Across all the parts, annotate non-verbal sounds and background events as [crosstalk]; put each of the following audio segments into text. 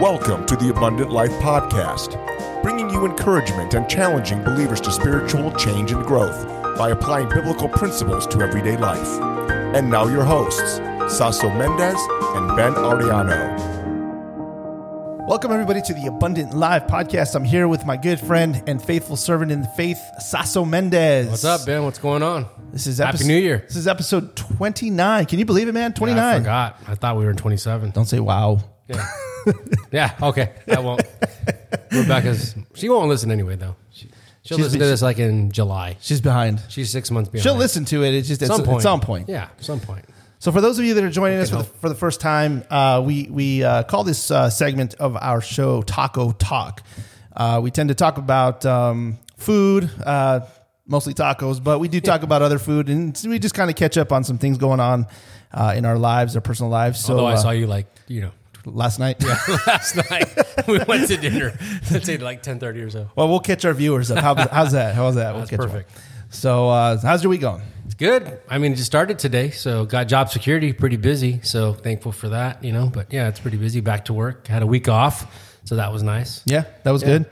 Welcome to the Abundant Life Podcast, bringing you encouragement and challenging believers to spiritual change and growth by applying biblical principles to everyday life. And now, your hosts, Saso Mendez and Ben Ariano. Welcome, everybody, to the Abundant Life podcast. I'm here with my good friend and faithful servant in the faith, Saso Mendez. What's up, Ben? What's going on? This is Happy New Year. This is episode 29. Can you believe it, man? 29. I forgot. I thought we were in 27. Don't say wow. Yeah. [laughs] [laughs] yeah. Okay. That won't. Rebecca's. She won't listen anyway, though. She, she'll She's- listen to this like in July. She's behind. She's six months behind. She'll listen to it. It's just at Some point. At some point. Yeah. Some point. So, for those of you that are joining us for the, for the first time, uh, we we uh, call this uh, segment of our show Taco Talk. Uh, we tend to talk about um, food, uh, mostly tacos, but we do talk about other food, and we just kind of catch up on some things going on uh, in our lives, our personal lives. So, Although I uh, saw you like, you know, last night. Yeah, [laughs] last night we went to dinner. [laughs] Let's say like 10:30 or so. Well, we'll catch our viewers up. How, how's that? How's that? We'll That's perfect. So, uh, how's your week going? It's good. I mean, it just started today, so got job security, pretty busy. So thankful for that, you know. But yeah, it's pretty busy. Back to work. Had a week off, so that was nice. Yeah, that was good.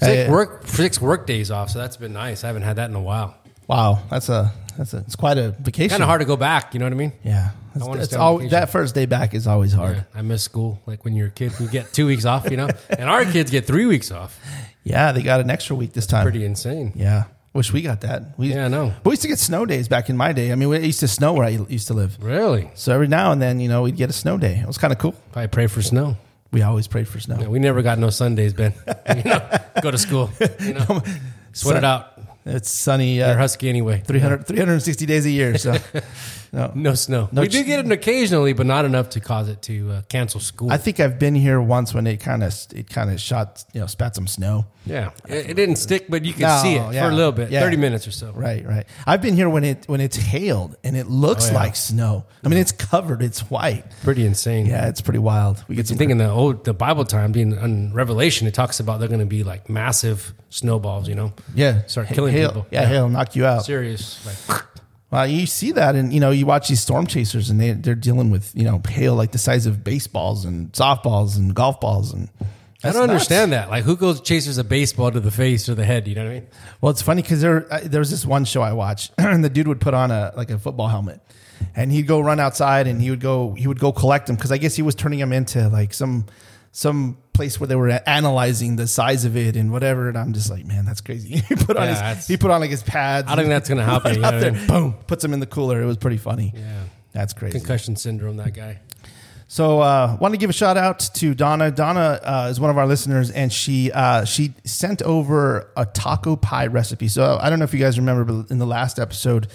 Six work six work days off, so that's been nice. I haven't had that in a while. Wow, that's a that's a it's quite a vacation. Kind of hard to go back. You know what I mean? Yeah, it's, wanna it's stay on al- vacation. that first day back is always hard. I miss school. Like when you're a kid, you get two weeks off. You know, [laughs] and our kids get three weeks off. Yeah, they got an extra week this time. Pretty insane. Yeah, wish we got that. We, Yeah, I know. We used to get snow days back in my day. I mean, it used to snow where I used to live. Really? So every now and then, you know, we'd get a snow day. It was kind of cool. I pray for snow. We always prayed for snow. Yeah, we never got no Sundays, Ben. [laughs] You know, go to school. You know, [laughs] sweat it out. It's sunny. You're Uh, husky anyway. 300, 360 days a year. So, [laughs] no. No snow. No we do get it occasionally, but not enough to cause it to uh, cancel school. I think I've been here once when it kind of it kind of shot you know spat some snow. yeah, it, it didn't stick, but you can No, see it yeah, for a little bit, yeah. thirty minutes or so. Right, right. I've been here when it when it's hailed and it looks Oh, yeah. like snow. I mean, it's covered. It's white. Pretty insane. Yeah, it's pretty wild. We get some. think in the old the Bible time, being in Revelation, it talks about they're going to be like massive snowballs. You know, yeah, start killing hail, people. Yeah, Yeah. hail knock you out. serious. Like, Well, you see that, and you know, you watch these storm chasers, and they they're dealing with you know hail like the size of baseballs and softballs and golf balls, and I don't nuts. understand that. Like, who goes chases a baseball to the face or the head? You know what I mean? Well, it's funny because there uh, there was this one show I watched, [clears throat] and the dude would put on a like a football helmet, and he'd go run outside, and he would go he would go collect them because I guess he was turning them into like some some place where they were analyzing the size of it and whatever. And I'm just like, man, that's crazy. [laughs] he put on Yeah, his he put on like his pads. I don't think that's going to happen. You know out I there, boom, puts him in the cooler. It was pretty funny. Yeah, That's crazy. concussion syndrome. That guy. So, uh, want to give a shout out to Donna. Donna uh, is one of our listeners, and she uh, she sent over a taco pie recipe. So, I don't know if you guys remember, but in the last episode,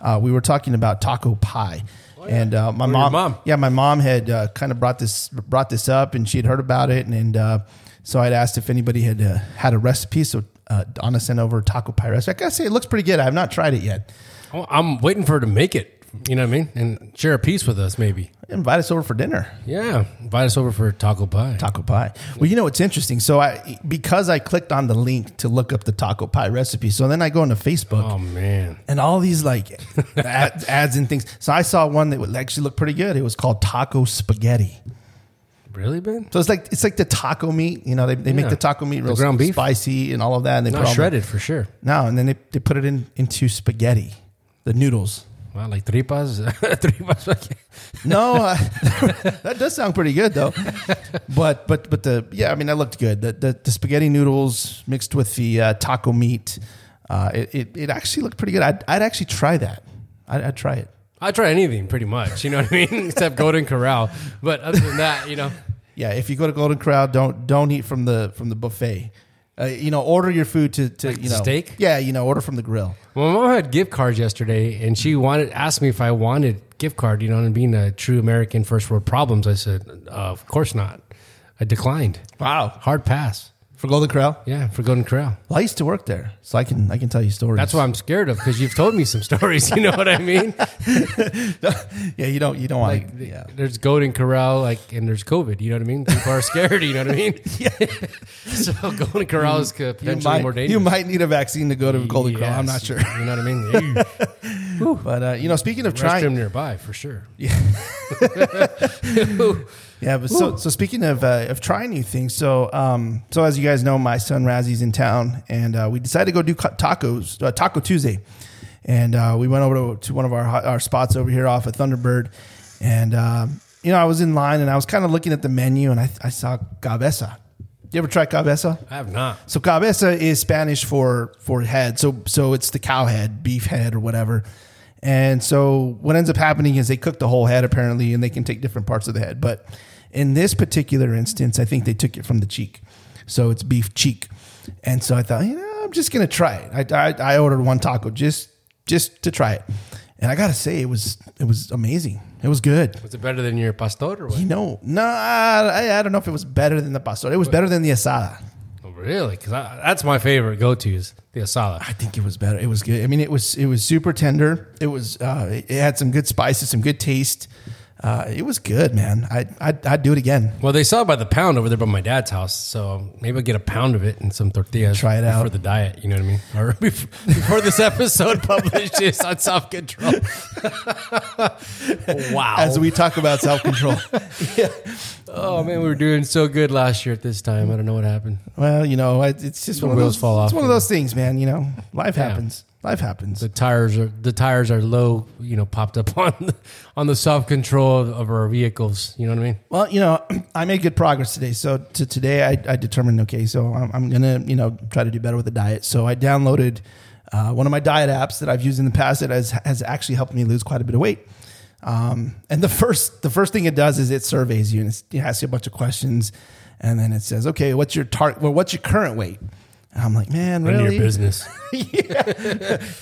uh, we were talking about taco pie, and uh, my Oh, mom, mom. yeah, my mom had uh, kind of brought this brought this up, and she had heard about it, and, and uh, so I'd asked if anybody had uh, had a recipe. So, uh, Donna sent over a taco pie recipe. I gotta say, it looks pretty good. I have not tried it yet. Oh, I'm waiting for her to make it. You know what I mean? And share a piece with us, maybe. Invite us over for dinner. Yeah, invite us over for taco pie. taco pie. Well, you know what's interesting? So I because I clicked on the link to look up the taco pie recipe. So then I go into Facebook Oh man, and all these like [laughs] ad, ads and things. So I saw one that would actually look pretty good. It was called taco spaghetti. really, Ben? So it's like it's like the taco meat. You know, they, they make the taco meat real ground beef? spicy and all of that. And they put Not all the- shredded for sure. no, and then they, they put it in into spaghetti, the noodles. Wow, like tripas, [laughs] tripas. [laughs] No, uh, [laughs] that does sound pretty good though. But but but the yeah, I mean that looked good. The the, the spaghetti noodles mixed with the uh, taco meat, uh, it, it it actually looked pretty good. I'd I'd actually try that. I'd, I'd try it. I'd try anything pretty much. You know what I mean? Except Golden Corral. But other than that, you know, Yeah, if you go to Golden Corral, don't don't eat from the from the buffet. Uh, you know, order your food to to you know steak? Yeah, you know, order from the grill. my mom had gift cards yesterday, and she wanted asked me if I wanted gift card. You know, and being a true American first world problems, I said, uh, of course not. I declined. Wow, Hard pass. For Golden Corral. Yeah, for Golden Corral. Well, I used to work there, so I can I can tell you stories. That's what I'm scared of because you've told me some stories. You know what I mean? [laughs] yeah, you don't you don't want Like, to. Yeah. there's Golden Corral, like, and there's COVID. You know what I mean? People are scared. You know what I mean? [laughs] Yeah. [laughs] so Golden Corral is potentially might, more dangerous. you might need a vaccine to go to Golden Corral. I'm not sure. You know what I mean? But uh, you know, speaking of Restroom trying, nearby for sure. yeah, Yeah, but so so speaking of uh, of trying new things, so um so as you guys know, my son Razzy's in town, and uh, we decided to go do tacos, uh, Taco Tuesday, and uh, we went over to, to one of our our spots over here off of Thunderbird, and um, you know I was in line and I was kind of looking at the menu and I, I saw cabeza. You ever try cabeza? I have not. So cabeza is Spanish for for head. So so it's the cow head, beef head, or whatever. And so what ends up happening is they cook the whole head apparently, and they can take different parts of the head. But in this particular instance, I think they took it from the cheek. So it's beef cheek. And so I thought, you know, I'm just gonna try it. I, I, I ordered one taco just just to try it, and I gotta say it was it was amazing. It was good. Was it better than your pastor or what? You know, no, I, I don't know if it was better than the pastor. It was better than the asada. Oh, really? Because that's my favorite go to is the asada. I think it was better. It was good. I mean, it was it was super tender. It was uh, it had some good spices, some good taste. Uh, it was good, man. I I'd, I'd do it again. Well, they sell it by the pound over there by my dad's house, so maybe I'll get a pound of it and some tortillas. Try it out for the diet. You know what I mean? Or [laughs] before, before this episode [laughs] publishes on self control. [laughs] wow! As we talk about self control. Oh man, we were doing so good last year at this time. I don't know what happened. well, you know, it- it's just The one of wheels those. fall it's one of those things, man. You know, life Yeah. happens. Life happens. The tires are the tires are low. You know, popped up [laughs] on the, on the self control of, of our vehicles. You know what I mean? Well, you know, [clears throat] I made good progress today. So to today, I, I determined, okay, so I'm, I'm gonna, you know, try to do better with the diet. So I downloaded uh, one of my diet apps that I've used in the past that has has actually helped me lose quite a bit of weight. Um, and the first the first thing it does is it surveys you and it's, it asks you a bunch of questions, and then it says, okay, what's your target? Well, what's your current weight? And I'm like, man, really? your business. [laughs]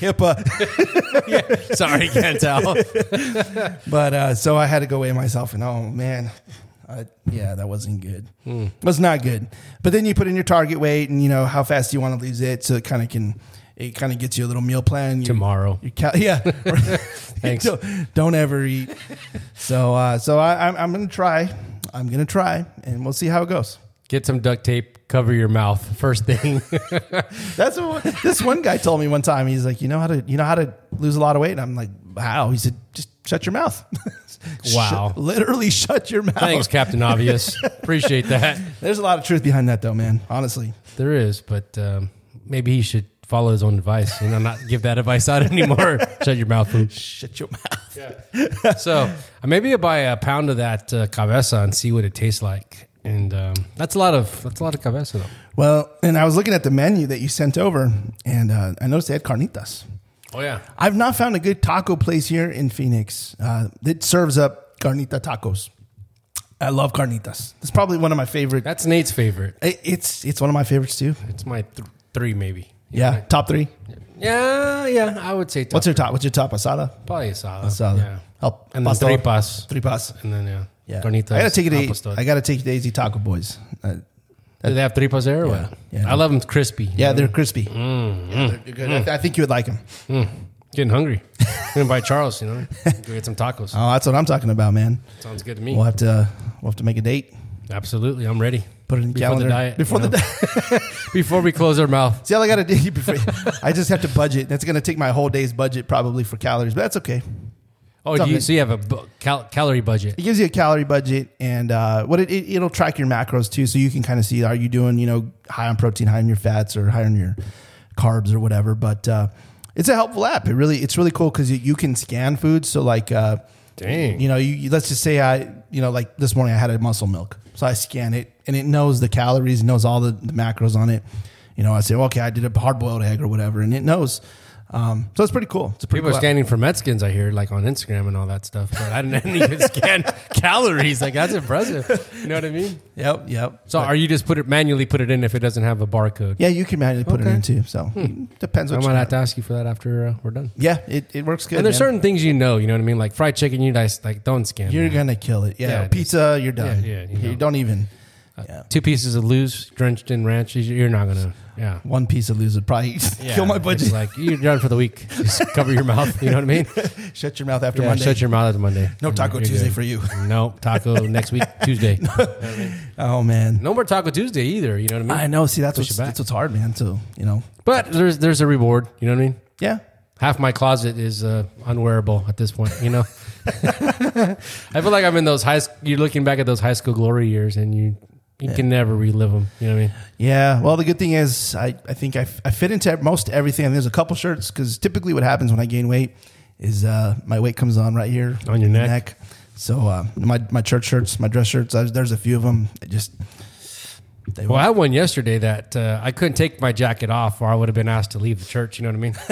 HIPAA. [laughs] Sorry, can't tell. [laughs] But uh, so I had to go weigh myself, and oh man, I, yeah, that wasn't good. Was not good. But then you put in your target weight, and you know how fast you want to lose it, so it kind of can. It kind of gets you a little meal plan. You, Tomorrow. you yeah. [laughs] [laughs] Thanks. don't, don't ever eat. So uh, so I, I'm, I'm gonna try. I'm gonna try, and we'll see how it goes. Get some duct tape. Cover your mouth. First thing. [laughs] That's what this one guy told me one time. He's like, you know how to you know how to lose a lot of weight, and I'm like, how? He said, just shut your mouth. Wow. Shut- literally shut your mouth. Thanks, Captain Obvious. Appreciate that. There's a lot of truth behind that, though, man. Honestly, There is, but um, maybe he should follow his own advice. You know, not give that advice out [laughs] anymore. Shut your mouth, food. shut your mouth. [laughs] So uh, maybe I'll buy a pound of that uh, cabeza and see what it tastes like. And um, that's a lot of that's a lot of cabeza though. Well, and I was looking at the menu that you sent over, and uh, I noticed they had carnitas. Oh yeah, I've not found a good taco place here in Phoenix uh, that serves up carnita tacos. I love carnitas. It's probably one of my favorite. that's Nate's favorite. It's it's one of my favorites too. It's my th- three maybe. Yeah, top three. Yeah, yeah. I would say top, What's your top? What's your top? Asada. probably asada. Asada. Yeah. Help. And then pastor. tripas. Tripas. And then yeah, Yeah. carnitas. I gotta take it. To. I gotta take it to Easy Taco Boys. Uh, Do they have tripas there? Yeah. Yeah. I love them crispy. yeah, they're crispy. Mm, Yeah, they're- they're good. I, th- I think you would like them. Getting hungry. Gonna invite Charles. You know, [laughs] go get some tacos. Oh, that's what I'm talking about, man. Sounds good to me. We'll have to we'll have to make a date. Absolutely, I'm ready. Put it in the Before the diet, before you the diet. [laughs] Before we close our mouth. See all I got to do [laughs] before. I just have to budget. That's going to take my whole day's budget probably for calories, but that's okay. Oh, do you, so you have a bu- cal- calorie budget. It gives you a calorie budget, and uh, what it, it it'll track your macros too, so you can kind of see are you doing you know high on protein, high on your fats, or high on your carbs or whatever. But uh, it's a helpful app. It really it's really cool because you, you can scan foods. So like. Uh, Dang. You know, you- let's just say I, you know, like this morning I had a muscle milk, so I scan it and it knows the calories, knows all the, the macros on it. You know, I say, okay, I did a hard boiled egg or whatever, and it knows. Um, so it's pretty cool. It's pretty People are cool app. scanning for Metskins, I hear, like on Instagram and all that stuff. But I didn't [laughs] even scan [laughs] calories. Like that's impressive. You know what I mean? Yep, yep. So are you just put it manually put it in if it doesn't have a barcode? Yeah, you can manually put it in too. So depends I might you have to ask you for that after uh, we're done. Yeah, it, it works good. and there's man. certain things you know, you know what I mean? Like fried chicken, you guys like don't scan. You're that. gonna kill it. Yeah, Yeah, pizza, you're done. yeah, you you know. don't even. Yeah. two pieces of loose drenched in ranch. You're not gonna. Yeah. One piece of lose would probably [laughs] kill my budget. It's like you're done for the week. [laughs] Just cover your mouth. You know what I mean? [laughs] shut your mouth after Yeah, Monday. shut your mouth on Monday. no And Taco Tuesday good. for you. No taco next week Tuesday. Oh man, No more Taco Tuesday either. You know what I mean? I know. See, that's Push what's, that's what's hard, man. So you know, But there's there's a reward. You know what I mean? yeah. Half my closet is uh, unwearable at this point. You know, I feel like I'm in those high. You're looking back at those high school glory years, and you you can never relive them. You know what I mean? Yeah. Well, the good thing is, I, I think I, I fit into most everything. And there's a couple shirts because typically what happens when I gain weight is uh, my weight comes on right here On your neck. So uh, my my church shirts, my dress shirts, there's, there's a few of them. It just they Well, I had one yesterday that uh, I couldn't take my jacket off, or I would have been asked to leave the church. You know what I mean? [laughs]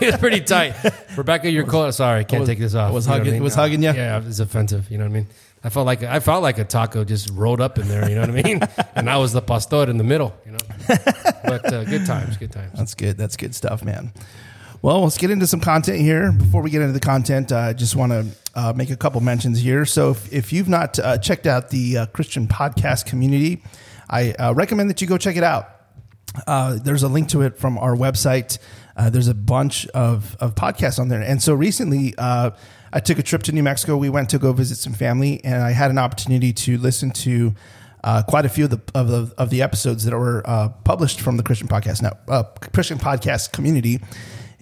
it was pretty tight. [laughs] Rebecca, you're cold. Sorry, I can't was- take this off. was You know hugging- I mean? was hugging ya? Yeah, it was offensive. You know what I mean? I felt like I felt like a taco just rolled up in there. You know what I mean? [laughs] and I was the pastor in the middle. You know, but uh, good times, good times. That's good. That's good stuff, man. Well, let's get into some content here. Before we get into the content, uh, I just want to uh, make a couple mentions here. So, if, if you've not uh, checked out the uh, Christian podcast community, I uh, recommend that you go check it out. Uh, there's a link to it from our website. Uh, there's a bunch of, of podcasts on there. And so recently, uh, I took a trip to New Mexico. We went to go visit some family, and I had an opportunity to listen to uh, quite a few of the of the, of the episodes that were uh, published from the Christian podcast now uh, Christian podcast community.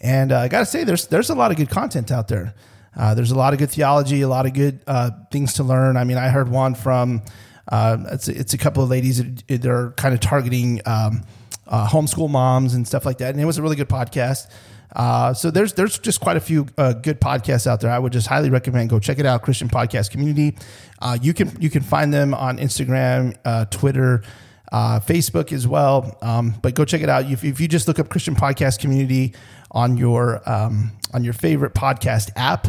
And uh, I got to say, there's there's a lot of good content out there. Uh, there's a lot of good theology, a lot of good uh, things to learn. I mean, I heard one from it's it's a couple of ladies that they're kind of targeting um, homeschool moms and stuff like that, and it was a really good podcast. Uh, so there's there's just quite a few uh, good podcasts out there. I would just highly recommend go check it out. Christian Podcast Community. Uh, you can you can find them on Instagram, uh, Twitter, uh, Facebook as well. Um, but go check it out. If, if you just look up Christian Podcast Community on your um, on your favorite podcast app,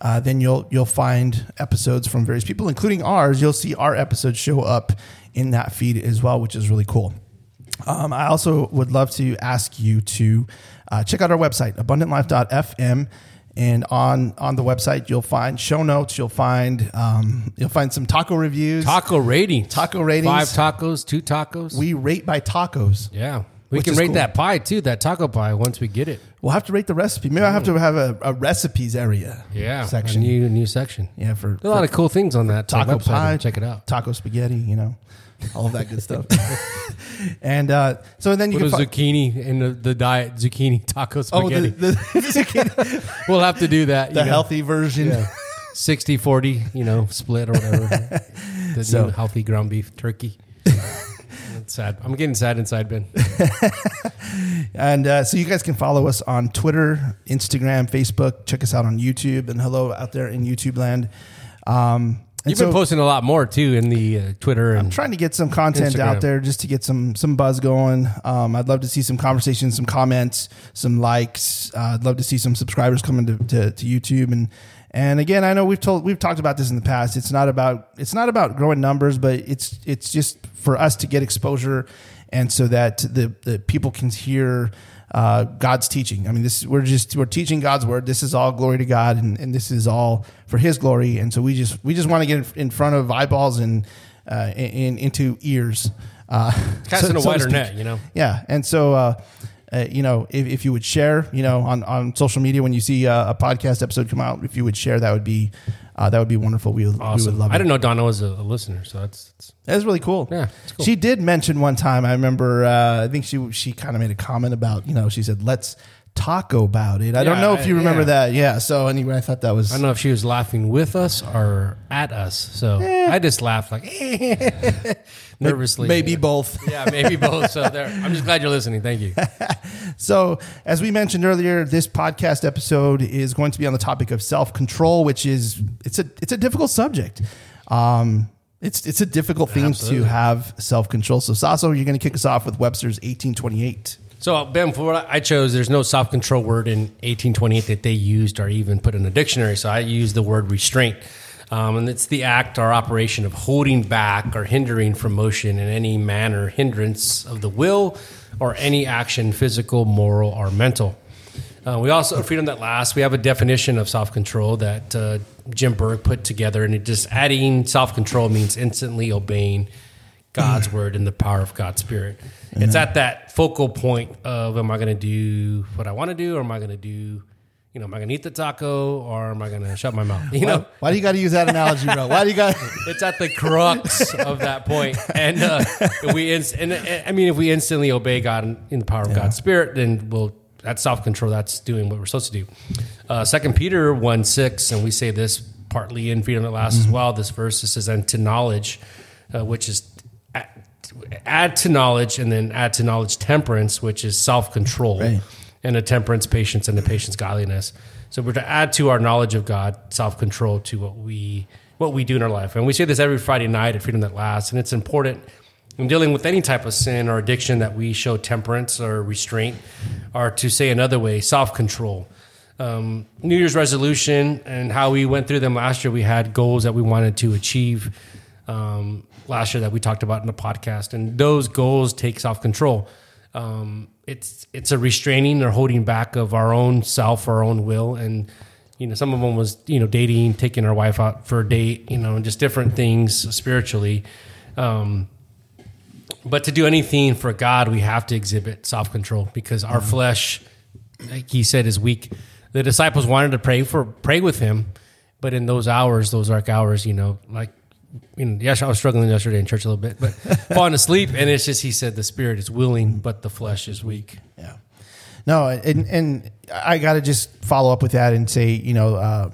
uh, then you'll you'll find episodes from various people, including ours. You'll see our episodes show up in that feed as well, which is really cool. Um, I also would love to ask you to uh, check out our website, abundantlife.fm. And on on the website, you'll find show notes. You'll find um, you'll find some taco reviews. Taco ratings. Taco ratings. Five tacos, two tacos. we rate by tacos. yeah. We Which can rate cool. that pie too, that taco pie once we get it. We'll have to rate the recipe. Maybe I have to have a, a recipes area. Yeah. section. A new new section. yeah, for, There's a lot of cool things on that taco website. pie. Check it out. Taco spaghetti. You know, all of that good stuff. [laughs] and uh, so then you Put a can find. zucchini in the, the diet zucchini taco Oh, the, spaghetti. the, [laughs] zucchini, we'll have to do that. the you know. healthy version. Yeah. 60 40, you know, split or whatever. [laughs] the So- new healthy ground beef turkey. It's sad. I'm getting sad inside, Ben. And uh, so you guys can follow us on Twitter, Instagram, Facebook. Check us out on YouTube. And hello out there in YouTube land. Um, and You've been posting a lot more too in the uh, Twitter and I'm trying to get some content Instagram. out there just to get some some buzz going. Um, I'd love to see some conversations, some comments, some likes. Uh, I'd love to see some subscribers coming to, to, to YouTube and. And again, I know we've told we've talked about this in the past. It's not about it's not about growing numbers, but it's it's just for us to get exposure, and so that the the people can hear uh, God's teaching. I mean, this we're just we're teaching God's word. This is all glory to God, and, and this is all for His glory. And so we just we just want to get in front of eyeballs and uh, in, into ears, uh, [laughs] casting so- a wider speak. net, you know. Yeah, and so uh, uh, you know, if, if you would share, you know, on, on social media when you see uh, a podcast episode come out, if you would share, that would be uh, that would be wonderful. We would, we would love it. I didn't know Donna was a, a listener, so that's, that's That's really cool. Yeah, it's cool. She did mention one time. I remember. Uh, I think she she kind of made a comment about you know she said let's talk about it. I don't Yeah, know if you remember yeah. that. Yeah. So anyway, I thought that was I don't know if she was laughing with us or at us. So Eh. I just laughed like [laughs] nervously. maybe both. [laughs] Yeah, maybe both. So there. I'm just glad you're listening. Thank you. [laughs] So, as we mentioned earlier, this podcast episode is going to be on the topic of self control, which is it's a it's a difficult subject. Um, it's it's a difficult thing to have self control. So, Saso, you're going to kick us off with Webster's 1828. So Ben, for what I chose, there's no self control word in 1828 that they used or even put in a dictionary. So I used the word restraint. Um, and it's the act or operation of holding back or hindering from motion in any manner, hindrance of the will or any action, physical, moral, or mental. Uh, we also, freedom that lasts, we have a definition of self control that uh, Jim Berg put together. And it just adding self control means instantly obeying God's word and the power of God's spirit. It's at that focal point of am I going to do what I want to do or am I going to do, you know, am I going to eat the taco or am I going to shut my mouth? [laughs] You know, Why do you got to use that analogy, bro? Why do you got? [laughs] it's at the crux of that point. And uh, if we, inst- and, uh, I mean, if we instantly obey God in, in the power of God's spirit, then we'll, that's self control. That's doing what we're supposed to do. Uh, Second Peter 1 6, and we say this partly in Freedom That Lasts as well. This verse it says, "And to knowledge, uh, which is add to knowledge, and then add to knowledge temperance, which is self control, Right. and a temperance patience, and a patience godliness." So we're to add to our knowledge of God self control to what we what we do in our life, and we say this every Friday night at Freedom That Lasts, and it's important in dealing with any type of sin or addiction that we show temperance or restraint, or to say another way, self control. Um, New Year's resolution and how we went through them last year. We had goals that we wanted to achieve um, last year that we talked about in the podcast, and those goals take self control. Um, it's it's a restraining or holding back of our own self, our own will, and you know some of them was you know dating, taking our wife out for a date, you know, and just different things spiritually. Um, but to do anything for God, we have to exhibit self control because our flesh, like he said, is weak. The disciples wanted to pray for pray with him, but in those hours, those dark hours, you know, like you know, yes, I was struggling yesterday in church a little bit, but [laughs] falling asleep, and it's just he said the spirit is willing, but the flesh is weak. Yeah. No, and and I got to just follow up with that and say, you know, uh,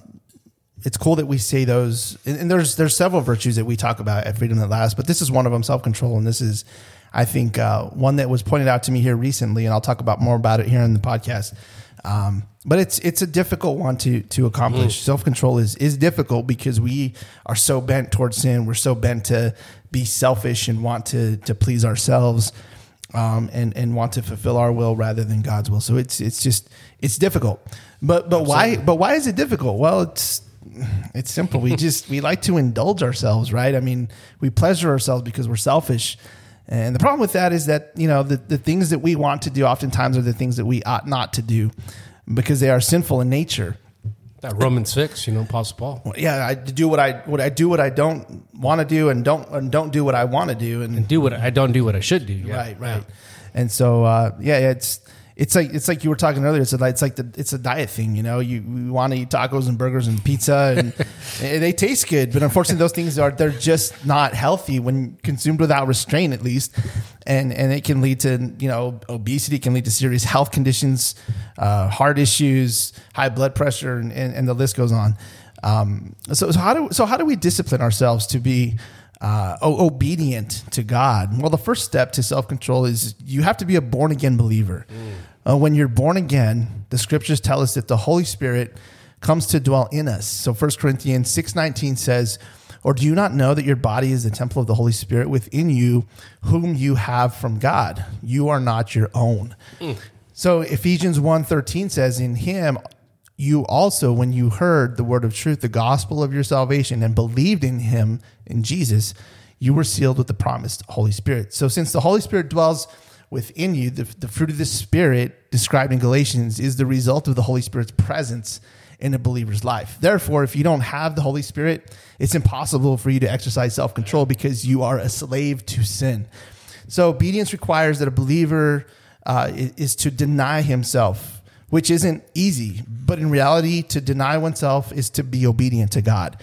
it's cool that we say those. And, and there's there's several virtues that we talk about at Freedom That Lasts, but this is one of them, self control, and this is, I think, uh, one that was pointed out to me here recently, and I'll talk about more about it here in the podcast. Um, but it's it's a difficult one to to accomplish. Self control is is difficult because we are so bent towards sin. We're so bent to be selfish and want to to please ourselves um, and and want to fulfill our will rather than God's will. So it's it's just it's difficult. But but why but why is it difficult? Well, it's it's simple. We [laughs] just we like to indulge ourselves, right? I mean, we pleasure ourselves because we're selfish. And the problem with that is that, you know, the, the things that we want to do oftentimes are the things that we ought not to do because they are sinful in nature. That Romans six, you know, Apostle Paul. Yeah, I do what I what I do what I don't want to do and don't and don't do what I want to do and Do what I don't do what I should do. Yeah. right right and so uh, yeah it's it's like it's like you were talking earlier it's, a, it's like the it's a diet thing you know? You, you want to eat tacos and burgers and pizza and [laughs] they taste good but unfortunately those things are they're just not healthy when consumed without restraint at least. And and it can lead to you know obesity can lead to serious health conditions uh, heart issues high blood pressure and, and, and the list goes on. Um, so, so how do so how do we discipline ourselves to be uh, obedient to God? Well, the first step to self control is you have to be a born again believer. Uh, when you're born again, the scriptures tell us that the Holy Spirit comes to dwell in us. So 1 Corinthians 6:19 says, "Or do you not know that your body is the temple of the Holy Spirit within you, whom you have from God? You are not your own." So Ephesians 1:13 says, "In him you also, when you heard the word of truth, the gospel of your salvation, and believed in him, in Jesus, you were sealed with the promised Holy Spirit. So, since the Holy Spirit dwells within you, the, the fruit of the Spirit described in Galatians is the result of the Holy Spirit's presence in a believer's life. Therefore, if you don't have the Holy Spirit, it's impossible for you to exercise self control because you are a slave to sin. So, obedience requires that a believer uh, is to deny himself which isn't easy. But in reality, to deny oneself is to be obedient to God.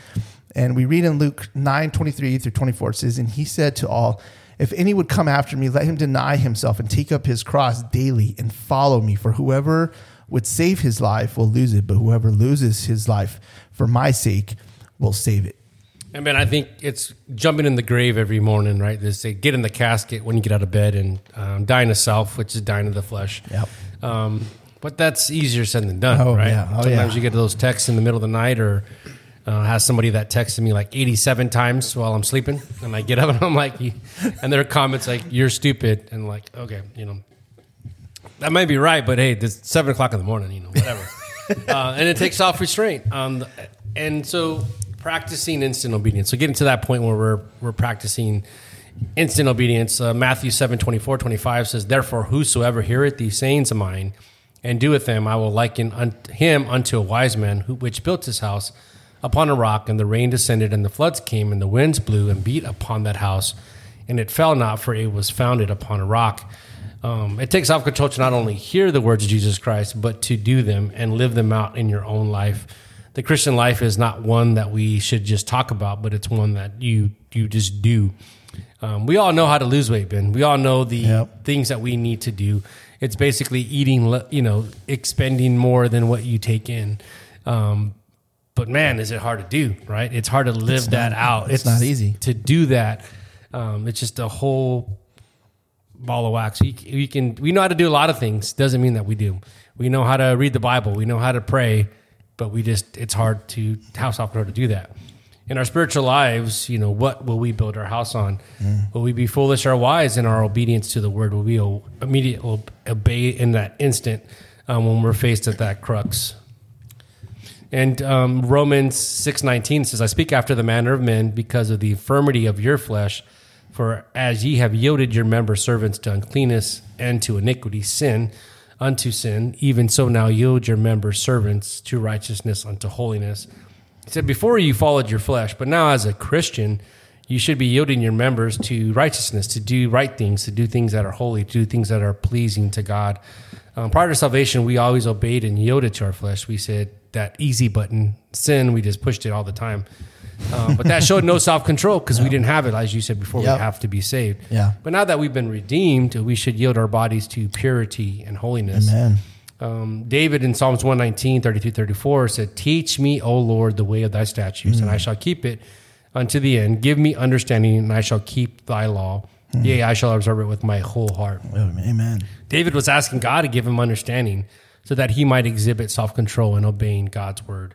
And we read in Luke 9 23 through 24, it says, And he said to all, If any would come after me, let him deny himself and take up his cross daily and follow me. For whoever would save his life will lose it, but whoever loses his life for my sake will save it. I mean, I think it's jumping in the grave every morning, right? They say get in the casket when you get out of bed and um, dying to self, which is dying to the flesh. Yep. Um, but that's easier said than done, Oh, right? yeah. Oh, Sometimes yeah. you get those texts in the middle of the night, or uh, has somebody that texted me like 87 times while I'm sleeping, and I get up and I'm like, and their comments like, "You're stupid," and like, okay, you know, that might be right, but hey, it's seven o'clock in the morning, you know, whatever. [laughs] uh, and it takes self restraint. Um, and so practicing instant obedience. So getting to that point where we're we're practicing instant obedience. Uh, Matthew 7, 24, 25 says, Therefore, whosoever heareth these sayings of mine and doeth them, I will liken un- him unto a wise man who, which built his house upon a rock, and the rain descended, and the floods came, and the winds blew and beat upon that house, and it fell not, for it was founded upon a rock. Um, it takes self control to not only hear the words of Jesus Christ, but to do them and live them out in your own life. The Christian life is not one that we should just talk about, but it's one that you you just do. Um, we all know how to lose weight, Ben. We all know the Yep. things that we need to do. It's basically eating, you know, expending more than what you take in. Um, but man, is it hard to do, right? It's hard to live that out. it's not easy. to do that. Um, it's just a whole ball of wax. We, we can we know how to do a lot of things. Doesn't mean that we do. We know how to read the Bible. We know how to pray, but we just it's hard to house off to do that. In our spiritual lives, you know, what will we build our house on? Will we be foolish or wise in our obedience to the word? Will we immediately obey in that instant um, when we're faced at that crux? And um, Romans six nineteen says, "I speak after the manner of men, because of the infirmity of your flesh. For as ye have yielded your members servants to uncleanness and to iniquity, sin unto sin, even so now yield your members servants to righteousness unto holiness." He said, "Before you followed your flesh, but now as a Christian." You should be yielding your members to righteousness, to do right things, to do things that are holy, to do things that are pleasing to God. Um, prior to salvation, we always obeyed and yielded to our flesh. We said that easy button, sin, we just pushed it all the time. Um, but that showed no [laughs] self control because we didn't have it, as you said before. Yep. We have to be saved. Yeah. But now that we've been redeemed, we should yield our bodies to purity and holiness. Amen. Um, David in Psalms 119, 32, 34 said, Teach me, O Lord, the way of thy statutes, and I shall keep it unto the end. Give me understanding, and I shall keep thy law. Yea, I shall observe it with my whole heart. Amen. David was asking God to give him understanding so that he might exhibit self control and obeying God's word.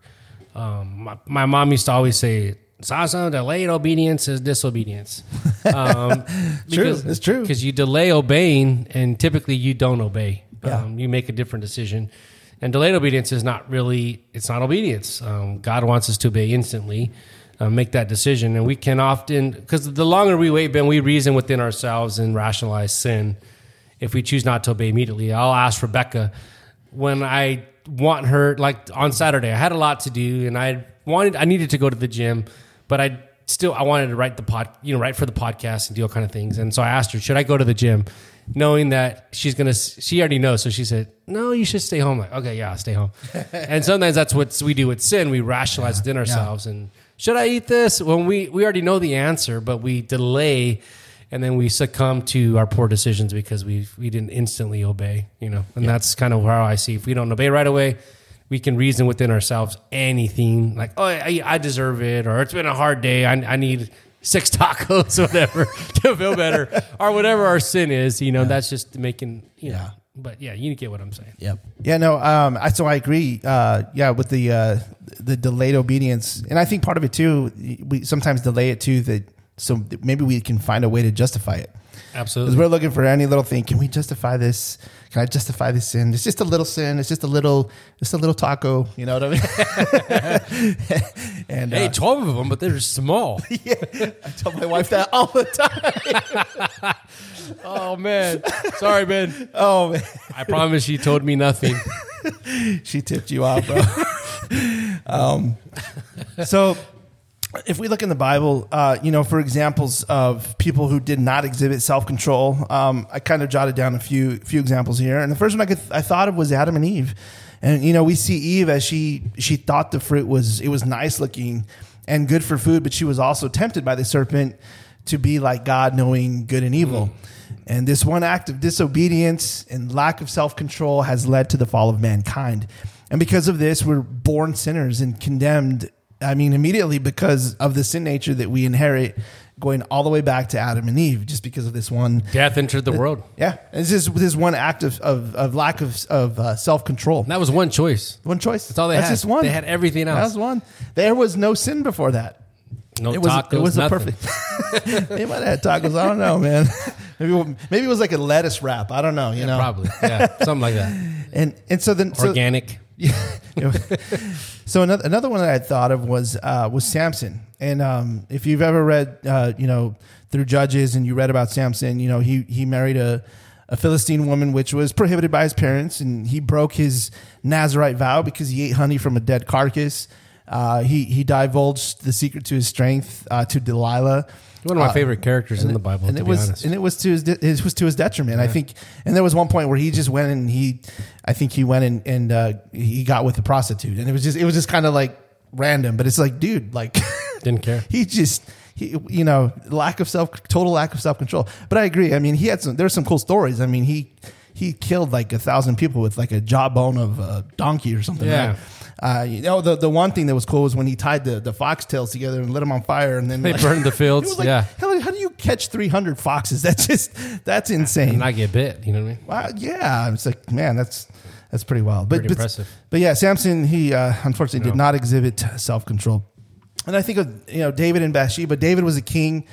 Um, my, my mom used to always say, Sasa, delayed obedience is disobedience. [laughs] Um, True. It's true. Because you delay obeying, and typically you don't obey. Yeah. Um, you make a different decision. And delayed obedience is not really, it's not obedience. Um, God wants us to obey instantly, uh, make that decision. And we can often, because the longer we wait, Ben, we reason within ourselves and rationalize sin if we choose not to obey immediately. I'll ask Rebecca when I want her, like on Saturday, I had a lot to do and I wanted, I needed to go to the gym, but I still, I wanted to write the pod, you know, write for the podcast and do all kind of things. And so I asked her, should I go to the gym? Knowing that she's gonna, she already knows. So she said, "No, you should stay home." Like, okay, yeah, I'll stay home. [laughs] and sometimes that's what we do with sin. We rationalize within ourselves. And should I eat this? When we we already know the answer, but we delay and then we succumb to our poor decisions because we we didn't instantly obey, you know. And that's kind of how I see. If we don't obey right away, we can reason within ourselves anything like, "Oh, I, I deserve it," or "It's been a hard day. I, I need six tacos, [laughs] whatever, [laughs] to feel better," or whatever our sin is. You know, that's just making you know. Yeah. But yeah, you get what I'm saying. Yep. Yeah. No. Um. I, so I agree. Uh. Yeah. With the uh the delayed obedience, and I think part of it too, we sometimes delay it too. That so maybe we can find a way to justify it. Because we're looking for any little thing. Can we justify this? Can I justify this sin? It's just a little sin. It's just a little, just a little taco. You know what I mean? [laughs] and Hey, uh, twelve of them, but they're small. [laughs] yeah, I tell my wife that all the time. [laughs] oh man, sorry, Ben. Oh man, I promise you told me nothing. she tipped you off, bro. um, so if we look in the Bible, uh, you know, for examples of people who did not exhibit self control, um, I kind of jotted down a few few examples here. And the first one I could I thought of was Adam and Eve. And you know, we see Eve as she she thought the fruit was it was nice looking and good for food, but she was also tempted by the serpent to be like God, knowing good and evil. And this one act of disobedience and lack of self control has led to the fall of mankind. And because of this, we're born sinners and condemned I mean, immediately because of the sin nature that we inherit, going all the way back to Adam and Eve, just because of this one. Death entered the world. Yeah, it's just this one act of of, of lack of of uh, self control. That was one choice. One choice. That's all they That's had. just one. They had everything else. That was one. There was no sin before that. No It was tacos. it was a nothing. perfect. [laughs] they might have had tacos. I don't know, man. [laughs] Maybe maybe it was like a lettuce wrap. I don't know. You know, Probably. Yeah. Something like that. [laughs] And and so then Organic. so [laughs] another another one that I thought of was uh, was Samson, and um, if you've ever read, uh, you know, through Judges, and you read about Samson, you know, he he married a a Philistine woman, which was prohibited by his parents, and he broke his Nazarite vow because he ate honey from a dead carcass. Uh, he he divulged the secret to his strength uh, to Delilah. One of my Uh, favorite characters in the Bible, and to it be was honest. and it was to his de- it was to his detriment. I think, and there was one point where he just went and he, I think he went and and uh, he got with a prostitute, and it was just it was just kind of like random. But it's like, dude, like [laughs] Didn't care. he just he you know lack of self total lack of self control. But I agree. I mean, he had some there's some cool stories. I mean, he he killed like a thousand people with like a jawbone of a donkey or something. Yeah. right? Uh, you know, the, the one thing that was cool was when he tied the, the foxtails together and lit them on fire, and then They like, burned the [laughs] fields, like, yeah. how, how do you catch three hundred foxes? [laughs] That's just that's insane. And not get bit. You know what I mean? Wow, yeah, it's like man, that's that's pretty wild. But Pretty but, impressive. But yeah, Samson he uh, unfortunately did not exhibit self control. And I think of you know David and Bathsheba. David was a king,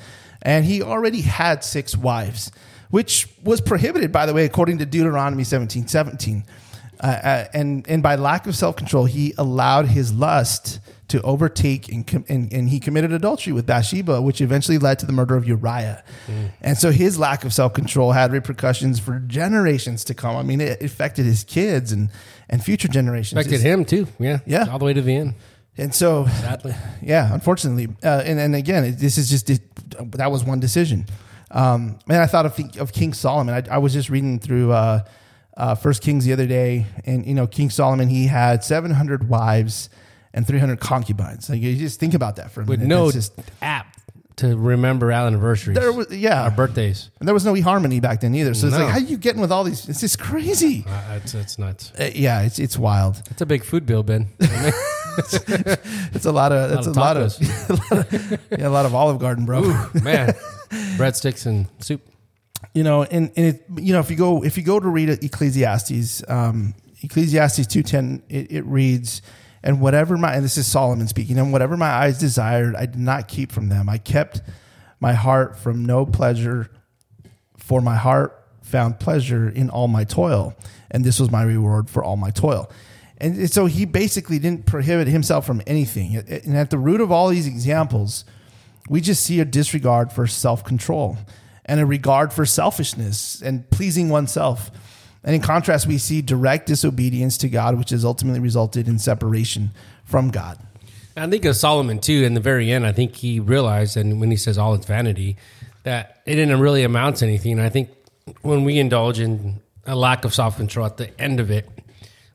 and he already had six wives, which was prohibited, by the way, according to Deuteronomy seventeen seventeen. Uh, uh, and and by lack of self control, he allowed his lust to overtake and, com- and and he committed adultery with Bathsheba, which eventually led to the murder of Uriah. And so his lack of self control had repercussions for generations to come. I mean, it affected his kids and and future generations. Affected him too. Yeah. Yeah. All the way to the end. And so, Sadly. yeah, unfortunately, uh, and and again, this is just that was one decision. Um, man, I thought of of King Solomon. I, I was just reading through uh, uh, First Kings the other day, and you know, King Solomon he had seven hundred wives and three hundred concubines. Like you just think about that for a With minute. no That's just app to remember our anniversaries. there was yeah, our birthdays. and there was no eHarmony back then either. So it's No. like, how are you getting with all these? It's just crazy. Uh, it's, it's nuts. Uh, yeah, it's it's wild. It's a big food bill, Ben. [laughs] It's a lot of it's a lot of, [laughs] a lot of yeah, a lot of Olive Garden, bro. Man, [laughs] breadsticks and soup. You know and, and it you know if you go if you go to read ecclesiastes um ecclesiastes 210 it, it reads and whatever my and this is solomon speaking and whatever my eyes desired i did not keep from them. I kept my heart from no pleasure for my heart found pleasure in all my toil and this was my reward for all my toil. And so he basically didn't prohibit himself from anything. And at the root of all these examples we just see a disregard for self control and a regard for selfishness and pleasing oneself. And in contrast, we see direct disobedience to God, which has ultimately resulted in separation from God. I think of Solomon too. In the very end, I think he realized, and when he says all it's vanity, that it didn't really amount to anything. And I think when we indulge in a lack of self control at the end of it,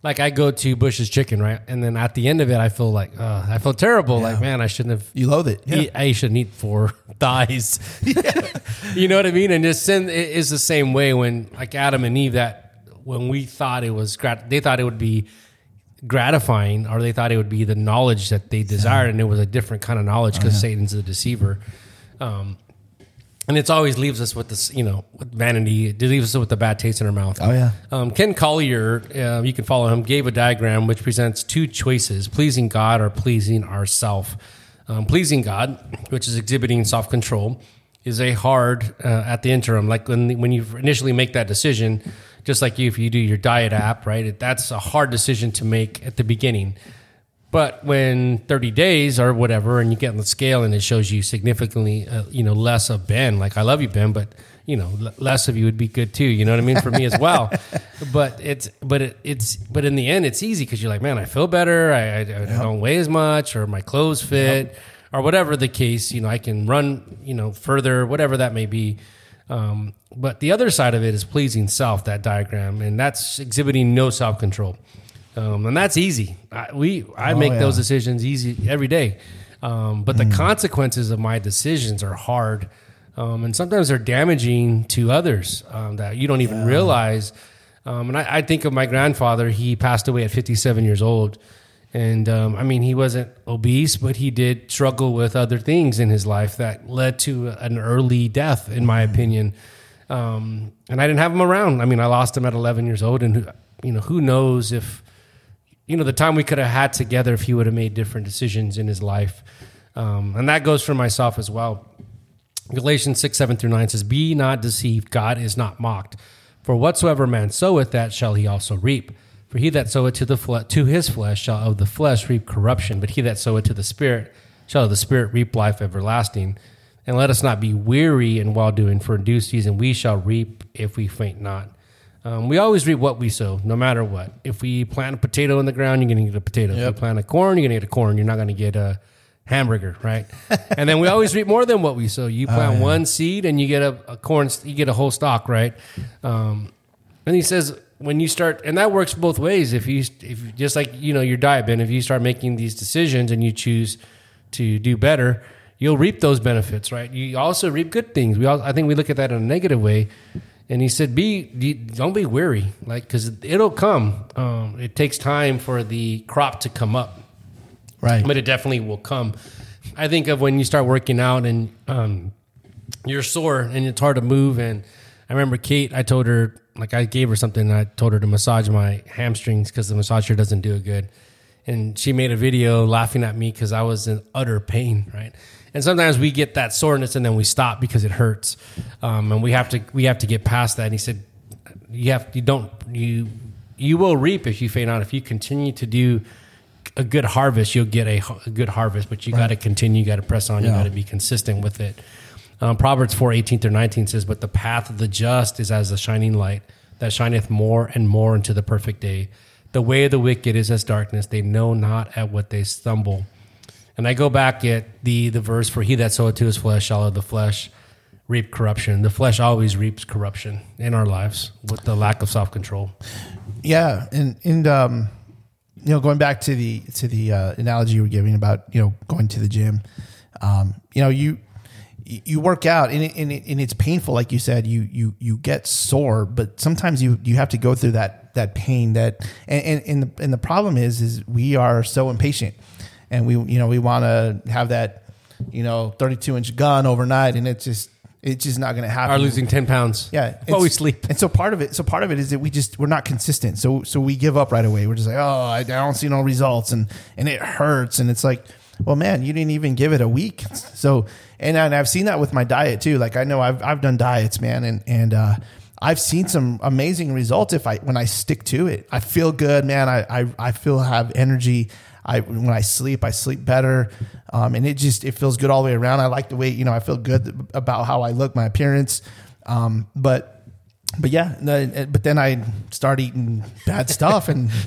like I go to Bush's Chicken, right, and then at the end of it, I feel like uh, I feel terrible. Like man, I shouldn't have. You loathe it. Yeah. eat- I shouldn't eat four [laughs] thighs. [laughs] [laughs] you know what I mean? And just sin is the same way when like Adam and Eve that when we thought it was grat- they thought it would be gratifying or they thought it would be the knowledge that they desired and it was a different kind of knowledge Oh, because Satan's the deceiver. Um, and it's always leaves us with this, you know, with vanity. It leaves us with the bad taste in our mouth. Oh, yeah. Um, Ken Collier, uh, you can follow him, gave a diagram which presents two choices: pleasing God or pleasing ourself. Um, pleasing God, which is exhibiting self control, is a hard uh, at the interim. Like when when you initially make that decision, just like you, if you do your diet app, right? It, that's a hard decision to make at the beginning. But when 30 days or whatever, and you get on the scale and it shows you significantly, uh, you know, less of Ben, like I love you, Ben, but you know, l- less of you would be good too. You know what I mean? For me as well. [laughs] but it's, but it, it's, but in the end, it's easy because you're like, man, I feel better. I, I, I don't weigh as much or my clothes fit or whatever the case, you know, I can run, you know, further, whatever that may be. Um, but the other side of it is pleasing self, that diagram, and that's exhibiting no self control. Um, and that's easy. I, we I make yeah. those decisions easy every day. Um, but the consequences of my decisions are hard, um, and sometimes they're damaging to others um, that you don't even realize. Um, and I, I think of my grandfather. He passed away at 57 years old, and um, I mean he wasn't obese, but he did struggle with other things in his life that led to an early death, in my opinion. Um, and I didn't have him around. I mean, I lost him at 11 years old, and who, you know who knows if you know the time we could have had together if he would have made different decisions in his life. Um, and that goes for myself as well. Galatians 6 7 through 9 says be not deceived. God is not mocked. For whatsoever man soweth that shall he also reap for he that soweth to the fle- to his flesh shall of the flesh reap corruption but he that soweth to the spirit shall of the spirit reap life everlasting and let us not be weary in well doing for in due season we shall reap if we faint not um, we always reap what we sow, no matter what. If we plant a potato in the ground, you're going to get a potato. If you plant a corn, you're going to get a corn. You're not going to get a hamburger, right? [laughs] and then we always reap more than what we sow. You plant one seed and you get a, a corn, you get a whole stalk, right? Um, and he says when you start, and that works both ways. If you, if just like you know your diet, Ben, if you start making these decisions and you choose to do better, you'll reap those benefits, right? You also reap good things. We all, I think we look at that in a negative way And he said, "Be don't be weary, like because it'll come. Um, it takes time for the crop to come up, Right. but it definitely will come. I think of when you start working out and um, you're sore and it's hard to move. And I remember Kate, I told her, like, I gave her something. And I told her to massage my hamstrings because the massager doesn't do it good. And she made a video laughing at me because I was in utter pain, right? And sometimes we get that soreness and then we stop because it hurts, um, and we have to we have to get past that. And he said, "You have you don't you you will reap if you faint not. If you continue to do a good harvest, you'll get a, a good harvest. But you got to continue. You got to press on. You got to be consistent with it. Um, Proverbs four eighteen through nineteen says, "But the path of the just is as a shining light that shineth more and more into the perfect day. The way of the wicked is as darkness; they know not at what they stumble." And I go back at the the verse for he that soweth to his flesh shall of the flesh reap corruption. The flesh always reaps corruption in our lives with the lack of self control. Yeah, and and um, you know, going back to the to the uh, analogy you were giving about you know going to the gym, um, you know, you you work out and, it, and, it, and it's painful, like you said. You you you get sore, but sometimes you you have to go through that that pain. That and and, and the and the problem is is we are so impatient, and we you know we want to have that you know thirty two inch gun overnight, and it's just it's just not going to happen. Are losing ten pounds. Yeah, while we sleep. And so part of it, so part of it is that we just we're not consistent. So so we give up right away. We're just like, oh, I, I don't see no results, and and it hurts, and it's like, well, man, you didn't even give it a week. So and, and I've seen that with my diet too. Like I know I've I've done diets, man, and and uh, I've seen some amazing results if I when I stick to it. I feel good, man. I I, I feel have energy. I when I sleep, I sleep better, um, and it just it feels good all the way around. I like the way you know I feel good about how I look, my appearance, um, but but yeah, no, but then I start eating bad stuff, and [laughs]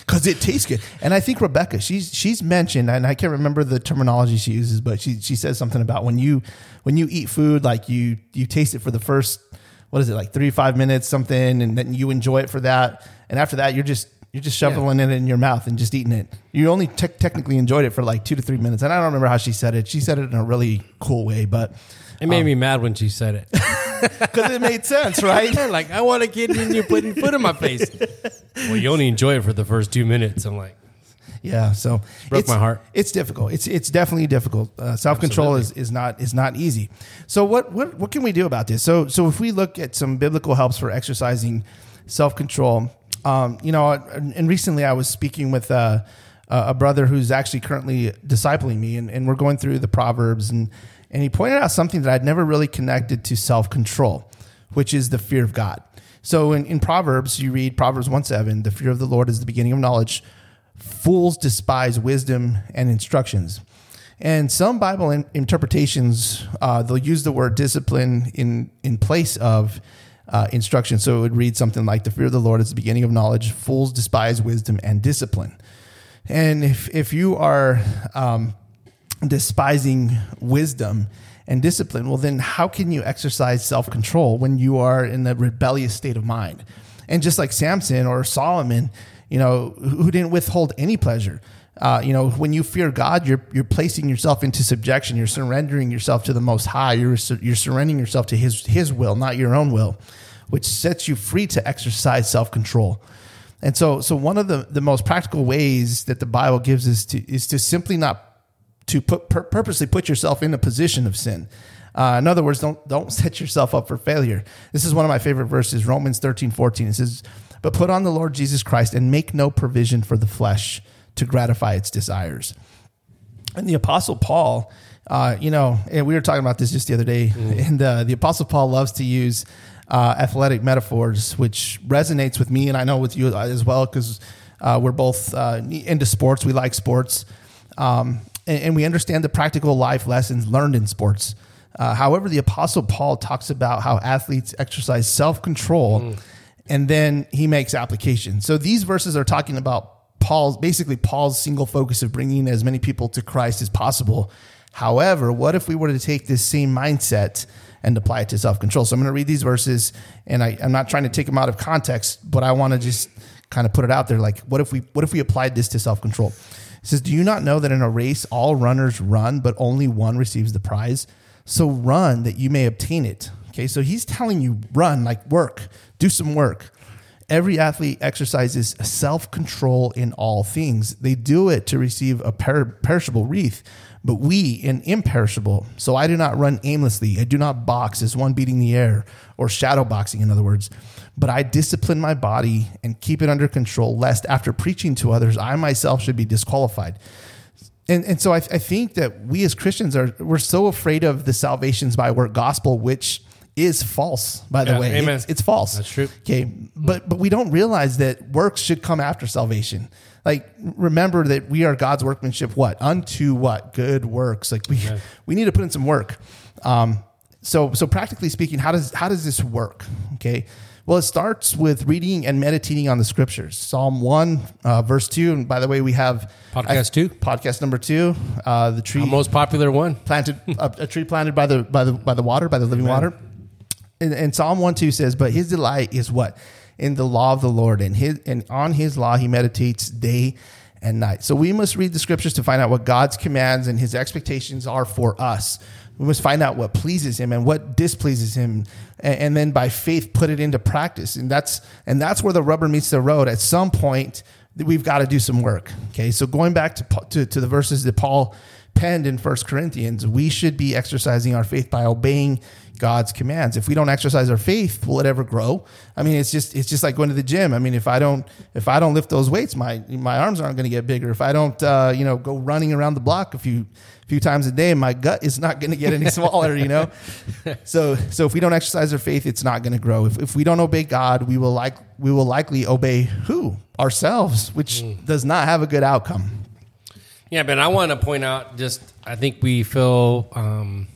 because it tastes good. And I think Rebecca, she's she's mentioned, and I can't remember the terminology she uses, but she she says something about when you when you eat food, like you you taste it for the first what is it like three five minutes something, and then you enjoy it for that, and after that you're just you're just shoveling it in your mouth and just eating it. You only te- technically enjoyed it for like two to three minutes, and I don't remember how she said it. She said it in a really cool way, but It made um, me mad when she said it. [laughs] [laughs] because it made sense, [laughs] right? like I want to get in you putting foot in my face. well, you only enjoy it for the first two minutes. I'm like, Yeah, so Broke it's, my heart. It's difficult. It's it's definitely difficult. Uh, Self control is, is not is not easy. So what what what can we do about this? So so if we look at some biblical helps for exercising self control, um, you know, and, and recently I was speaking with uh, a brother who's actually currently discipling me, and, and we're going through the proverbs, and and he pointed out something that I'd never really connected to self control, which is the fear of God. So in, in Proverbs, you read Proverbs 1 7, the fear of the Lord is the beginning of knowledge. Fools despise wisdom and instructions. And some Bible in, interpretations, uh, they'll use the word discipline in, in place of uh, instruction. So it would read something like, The fear of the Lord is the beginning of knowledge. Fools despise wisdom and discipline. And if, if you are um, despising wisdom and discipline, well, then how can you exercise self control when you are in a rebellious state of mind? And just like Samson or Solomon, you know, who didn't withhold any pleasure. Uh, you know, when you fear God, you're you're placing yourself into subjection. You're surrendering yourself to the Most High. You're you're surrendering yourself to His His will, not your own will, which sets you free to exercise self control. And so, so one of the, the most practical ways that the Bible gives us to is to simply not to put pur- purposely put yourself in a position of sin. Uh, in other words, don't don't [laughs] set yourself up for failure. This is one of my favorite verses, Romans 13, 14. It says, But put on the Lord Jesus Christ and make no provision for the flesh to gratify its desires. And the Apostle Paul, uh, you know, and we were talking about this just the other day, and uh, the Apostle Paul loves to use uh, athletic metaphors, which resonates with me, and I know with you as well, because uh, we're both uh, into sports. We like sports, um, and, and we understand the practical life lessons learned in sports. Uh, however, the Apostle Paul talks about how athletes exercise self control, and then he makes application. So these verses are talking about Paul's basically Paul's single focus of bringing as many people to Christ as possible. However, what if we were to take this same mindset and apply it to self control? So I'm going to read these verses, and I, I'm not trying to take them out of context, but I want to just kind of put it out there. Like, what if we what if we applied this to self control? Says, "Do you not know that in a race all runners run, but only one receives the prize? So run that you may obtain it. Okay, so he's telling you run, like work, do some work. Every athlete exercises self control in all things. They do it to receive a per- perishable wreath, but we an imperishable. So I do not run aimlessly. I do not box as one beating the air, or shadow boxing, in other words. But I discipline my body and keep it under control, lest after preaching to others, I myself should be disqualified. And, and so I, I think that we as Christians are we're so afraid of the salvations by work gospel, which is false, by the Yeah, way. amen. It's, it's false. That's true. Okay, but but we don't realize that works should come after salvation. Like remember that we are God's workmanship. What unto what good works? Like we we need to put in some work. Um, so so practically speaking, how does how does this work? Okay. Well, it starts with reading and meditating on the scriptures. Psalm one, uh, verse two. And by the way, we have Podcast two? Podcast number two. Uh, the tree Our most popular one. planted a, a tree planted by the by the by the water by the living water. And, and Psalm one two says, "But his delight is what in the law of the Lord, and his and on his law he meditates day and night." So we must read the scriptures to find out what God's commands and His expectations are for us. We must find out what pleases Him and what displeases Him, and, and then by faith put it into practice. And that's and that's where the rubber meets the road. At some point, we've got to do some work. Okay, so going back to to, to the verses that Paul penned in First Corinthians, we should be exercising our faith by obeying God's commands. If we don't exercise our faith, will it ever grow? I mean, it's just it's just like going to the gym. I mean, if I don't if I don't lift those weights, my my arms aren't going to get bigger. If I don't uh, you know go running around the block a few few times a day, my gut is not going to get any [laughs] smaller. You know, so so if we don't exercise our faith, it's not going to grow. If if we don't obey God, we will like we will likely obey who ourselves, which does not have a good outcome. Yeah, but I want to point out just I think we feel um,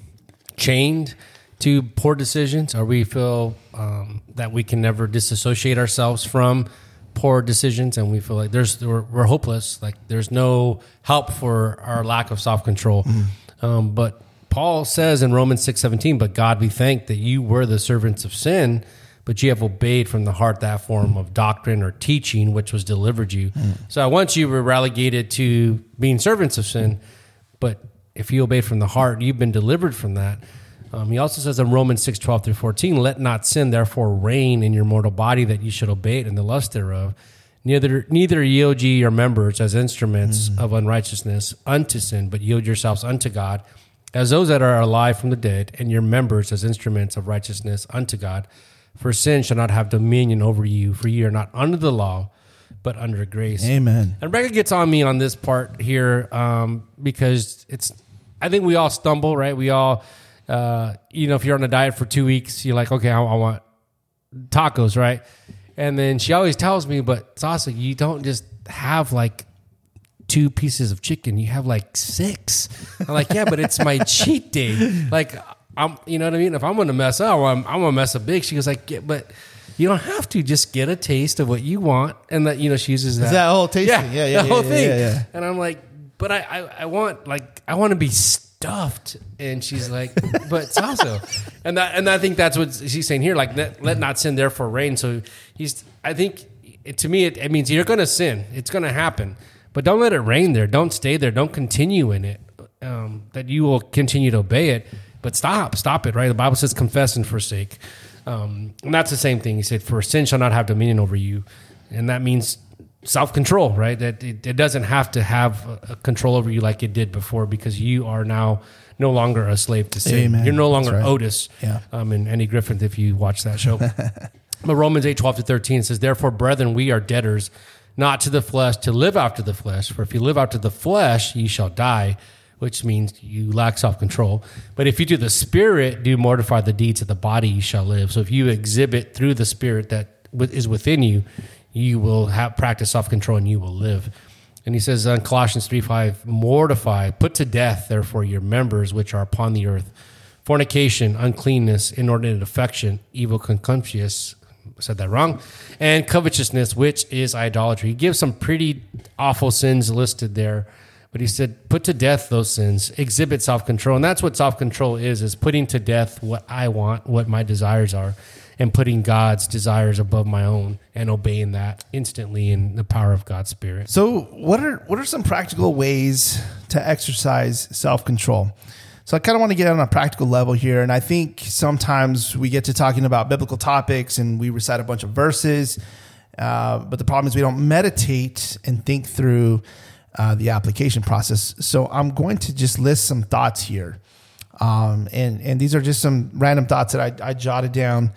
chained to poor decisions, or we feel um, that we can never disassociate ourselves from poor decisions, and we feel like there's we're, we're hopeless. Like there's no help for our lack of self control. Um, but Paul says in Romans six seventeen, "But God, we thank that you were the servants of sin." But you have obeyed from the heart that form of doctrine or teaching which was delivered you. So once you were relegated to being servants of sin, but if you obey from the heart, you've been delivered from that. Um, he also says in Romans 6, 12 through 14, let not sin therefore reign in your mortal body that you should obey it in the lust thereof. Neither, neither yield ye your members as instruments of unrighteousness unto sin, but yield yourselves unto God as those that are alive from the dead, and your members as instruments of righteousness unto God. For sin shall not have dominion over you, for ye are not under the law, but under grace. Amen. And Rebecca gets on me on this part here um, because it's. I think we all stumble, right? We all, uh, you know, if you're on a diet for two weeks, you're like, okay, I, I want tacos, right? And then she always tells me, but Saso, you don't just have like two pieces of chicken. You have like six. I'm like, yeah, but it's my [laughs] cheat day. Like, I'm, you know what I mean? If I'm going to mess up, I'm, I'm going to mess up big. She goes like, yeah, but you don't have to just get a taste of what you want. And that, you know, she uses that. that whole tasting? Yeah, yeah, the whole yeah, thing. yeah, yeah. And I'm like, but I, I, I want like, I want to be stuffed. And she's like, but it's also, and that, and I think that's what she's saying here. Like, let, let not sin therefore reign. So he's, I think it, to me, it, it means you're going to sin. It's going to happen, but don't let it rain there. Don't stay there. Don't continue in it. Um, that you will continue to obey it, but stop, stop it. Right? The Bible says, confess and forsake. Um, and that's the same thing. He said, "For sin shall not have dominion over you," and that means self control. Right? That it, it doesn't have to have control over you like it did before, because you are now no longer a slave to sin. Amen. You're no longer right. Otis. Yeah. Um, and Andy Griffith, if you watch that show. [laughs] But Romans 8, 12 to 13 says, Therefore, brethren, we are debtors, not to the flesh, to live after the flesh. For if you live after the flesh, ye shall die, which means you lack self control. But if you do the spirit, do mortify the deeds of the body, you shall live. So if you exhibit through the spirit that is within you, you will have practice self control and you will live. And he says in Colossians 3 5, mortify, put to death, therefore, your members which are upon the earth fornication, uncleanness, inordinate affection, evil concupiscence, said that wrong, and covetousness, which is idolatry. He gives some pretty awful sins listed there, but he said, put to death those sins, exhibit self control. And that's what self control is, is putting to death what I want, what my desires are, and putting God's desires above my own and obeying that instantly in the power of God's Spirit. So, what are what are some practical ways to exercise self control? So I kind of want to get on a practical level here. And I think sometimes we get to talking about biblical topics and we recite a bunch of verses. Uh, but the problem is we don't meditate and think through uh, the application process. So I'm going to just list some thoughts here. Um, and, and these are just some random thoughts that I, I jotted down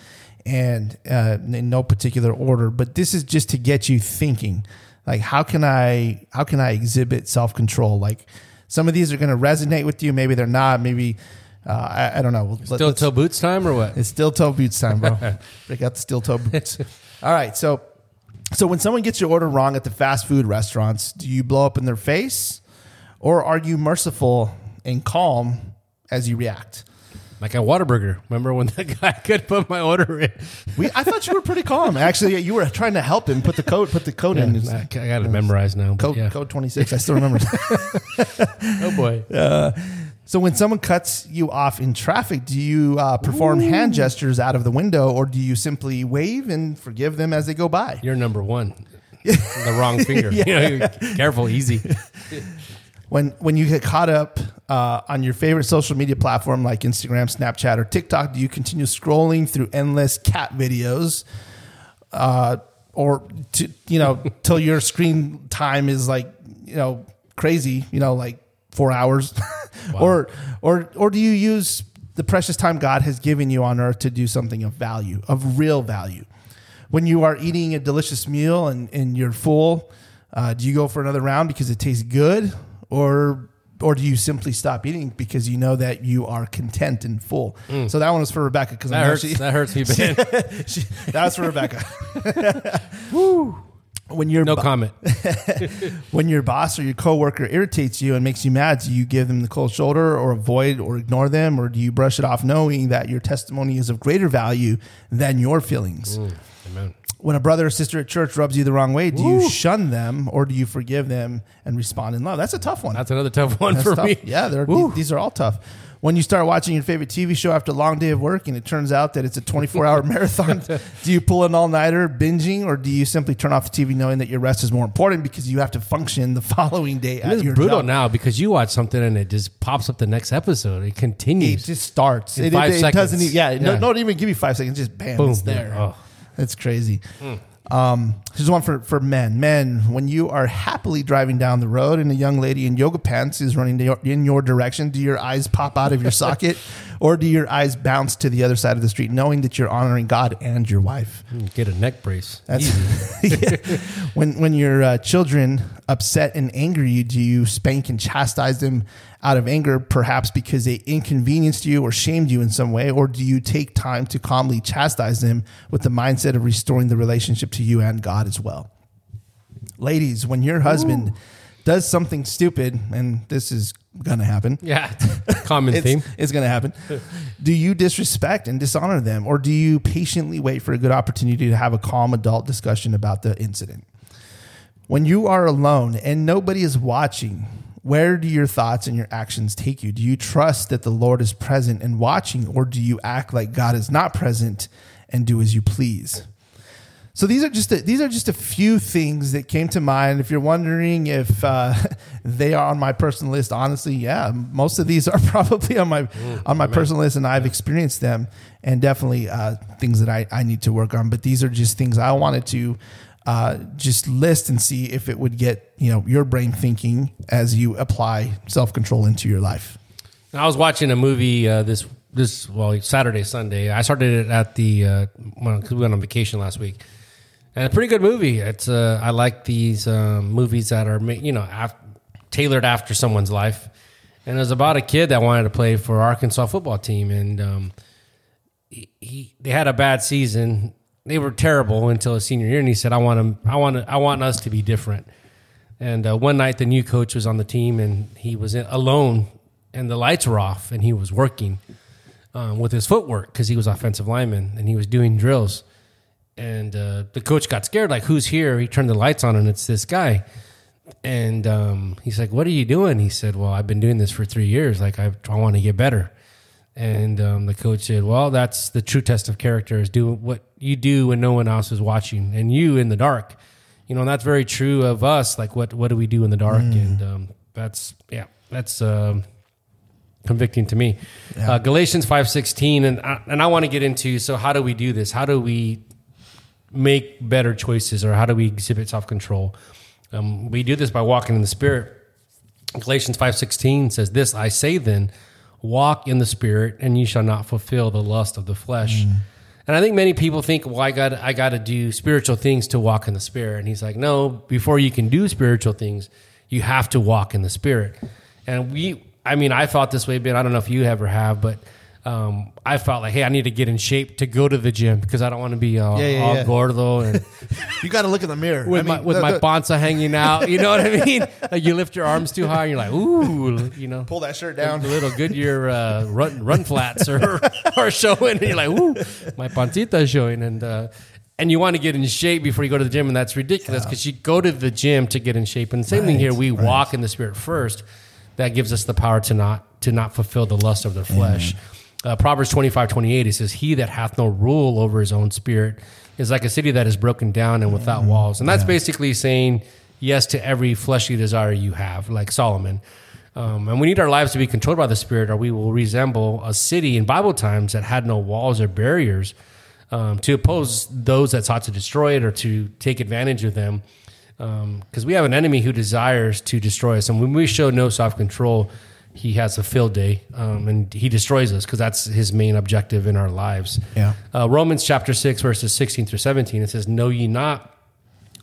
and uh, in no particular order. But this is just to get you thinking. Like, how can I how can I exhibit self control? Like, some of these are going to resonate with you. Maybe they're not. Maybe uh, I, I, don't know. Let, steel toe boots time or what? It's steel toe boots time, bro. [laughs] Break out the steel toe boots. All right, so so when someone gets your order wrong at the fast food restaurants, do you blow up in their face, or are you merciful and calm as you react? Like a Whataburger. Remember when [laughs] that guy could put my order in? We, I thought you were pretty calm. Actually, you were trying to help him put the code put the code yeah, in. I, I got it memorized now. Code yeah. code twenty six. I still [laughs] remember. oh boy. [laughs] Uh, so when someone cuts you off in traffic, do you uh, perform Ooh. hand gestures out of the window, or do you simply wave and forgive them as they go by? You're number one. the wrong finger. yeah. You know, careful, easy when when you get caught up uh, on your favorite social media platform like Instagram, Snapchat, or TikTok, do you continue scrolling through endless cat videos, uh, or to, you know [laughs] till your screen time is like you know crazy, you know like four hours, [laughs] wow. or or or do you use the precious time God has given you on earth to do something of value, of real value? When you are eating a delicious meal and, and you're full, uh, do you go for another round because it tastes good, or or do you simply stop eating because you know that you are content and full? Mm. So that one was for Rebecca because that hurts. She, that hurts me, [laughs] Ben. she, that's for Rebecca. [laughs] Woo. When your no bo- comment. [laughs] when your boss or your coworker irritates you and makes you mad, do you give them the cold shoulder or avoid or ignore them, or do you brush it off knowing that your testimony is of greater value than your feelings? Mm. Amen when a brother or sister at church rubs you the wrong way, do you shun them or do you forgive them and respond in love? That's a tough one. That's another tough one That's for tough. me. Yeah, these, these are all tough. When you start watching your favorite TV show after a long day of work and it turns out that it's a 24 hour [laughs] marathon, do you pull an all nighter binging or do you simply turn off the TV knowing that your rest is more important because you have to function the [laughs] following day it's brutal job? now because you watch something and it just pops up the next episode. It continues. It just starts. It, five it, it, doesn't. Yeah, yeah. No, don't even give you five seconds. Just bam, Boom. it's there. Oh. It's crazy. Mm. Um, here's one for, for men. Men, when you are happily driving down the road and a young lady in yoga pants is running in your direction, do your eyes pop out of your socket [laughs] or do your eyes bounce to the other side of the street, knowing that you're honoring God and your wife? Get a neck brace. That's [laughs] when when your uh, children upset and angry you, do you spank and chastise them out of anger, perhaps because they inconvenienced you or shamed you in some way? Or do you take time to calmly chastise them with the mindset of restoring the relationship to you and God as well? Ladies, when your husband Ooh. does something stupid, and this is to happen. [laughs] Yeah, common it's, theme. It's to happen. do you disrespect and dishonor them, or do you patiently wait for a good opportunity to have a calm adult discussion about the incident? When you are alone and nobody is watching, where do your thoughts and your actions take you? Do you trust that the Lord is present and watching, or do you act like God is not present and do as you please? So these are just a, these are just a few things that came to mind. If you're wondering if uh, [laughs] they are on my personal list, honestly, yeah, most of these are [laughs] probably on my mm, on my amen. personal list, and I've experienced them, and definitely uh, things that I, I need to work on. But these are just things I wanted to uh, just list and see if it would get you know your brain thinking as you apply self control into your life. I was watching a movie uh, this this well Saturday Sunday. I started it at the uh, well, we went on vacation last week, and a pretty good movie. It's uh, I like these um, movies that are you know af- tailored after someone's life, and it was about a kid that wanted to play for Arkansas football team, and um, he, he they had a bad season they were terrible until his senior year, and he said, "I want them. I want. I want us to be different." And uh, one night, the new coach was on the team, and he was in, alone, and the lights were off, and he was working um, with his footwork because he was offensive lineman, and he was doing drills. And uh, the coach got scared, like, "Who's here?" He turned the lights on, and it's this guy. And um, he's like, "What are you doing?" He said, "Well, I've been doing this for three years. Like, I, I want to get better." And um, the coach said, "Well, that's the true test of character: is do what you do when no one else is watching, and you in the dark. You know, and that's very true of us. Like, what what do we do in the dark? Mm. And um, that's yeah, that's um, convicting to me. Uh, Galatians five sixteen, and I, and I want to get into. So how do we do this? How do we make better choices, or how do we exhibit self control? Um, we do this by walking in the Spirit. Galatians five sixteen says, "This I say then, walk in the Spirit, and you shall not fulfill the lust of the flesh." And I think many people think, "Well, I got I got to do spiritual things to walk in the Spirit." And he's like, "No, before you can do spiritual things, you have to walk in the Spirit." And we, I mean, I thought this way, Ben. I don't know if you ever have, but um, I felt like, hey, I need to get in shape to go to the gym because I don't want to be uh, Yeah, yeah, all yeah. gordo and [laughs] You got to look in the mirror with I my mean, with the- my the- bonza hanging out. You know what I mean? [laughs] Like you lift your arms too high, and you're like, ooh, you know, pull that shirt down. the little Goodyear uh, run run flats are [laughs] are showing, and you're like, ooh, my pancita is showing, and uh, and you want to get in shape before you go to the gym, and that's ridiculous because you go to the gym to get in shape, and the same thing here. We walk in the spirit first. That gives us the power to not to not fulfill the lust of the flesh. Uh, Proverbs 25, 28, it says, He that hath no rule over his own spirit is like a city that is broken down and without walls. And that's basically saying yes to every fleshly desire you have, like Solomon. Um, and we need our lives to be controlled by the Spirit, or we will resemble a city in Bible times that had no walls or barriers um, to oppose those that sought to destroy it or to take advantage of them. Because we have an enemy who desires to destroy us. And when we show no self control, he has a field day um, and he destroys us because that's his main objective in our lives. Yeah. Uh, Romans chapter 6, verses 16 through 17, it says, Know ye not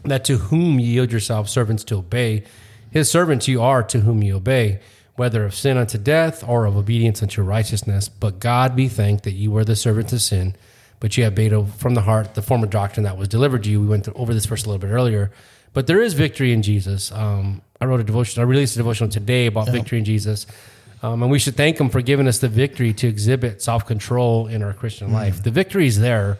that to whom ye yield yourselves servants to obey, his servants you are to whom ye obey, whether of sin unto death or of obedience unto righteousness. But God be thanked that you were the servants of sin, but you have obeyed from the heart the former doctrine that was delivered to you. We went over this verse a little bit earlier. But there is victory in Jesus. Um, I wrote a devotion, I released a devotional today about victory in Jesus. Um, and we should thank him for giving us the victory to exhibit self control in our Christian life. The victory is there.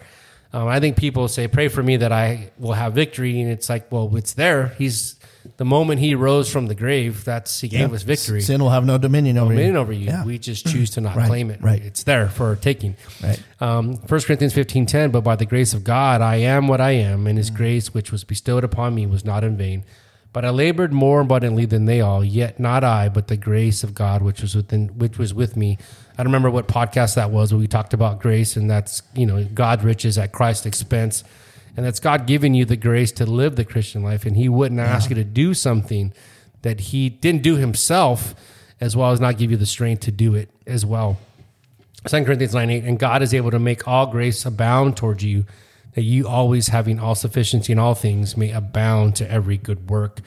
Um, I think people say, "Pray for me that I will have victory," and it's like, well, it's there. He's the moment he rose from the grave. That's he gave us victory, Sin will have no dominion over dominion you. over you. Yeah. We just choose to not Right, claim it. right. It's there for our taking. Right. Um, 1 Corinthians fifteen ten. But by the grace of God, I am what I am, and His Mm. grace which was bestowed upon me was not in vain. But I labored more abundantly than they all. Yet not I, but the grace of God which was within, which was with me. I don't remember what podcast that was, where we talked about grace, and that's you know God riches at Christ's expense, and that's God giving you the grace to live the Christian life, and He wouldn't ask you to do something that He didn't do Himself, as well as not give you the strength to do it as well. 2 Corinthians 9 8, and God is able to make all grace abound towards you, that you always having all sufficiency in all things may abound to every good work.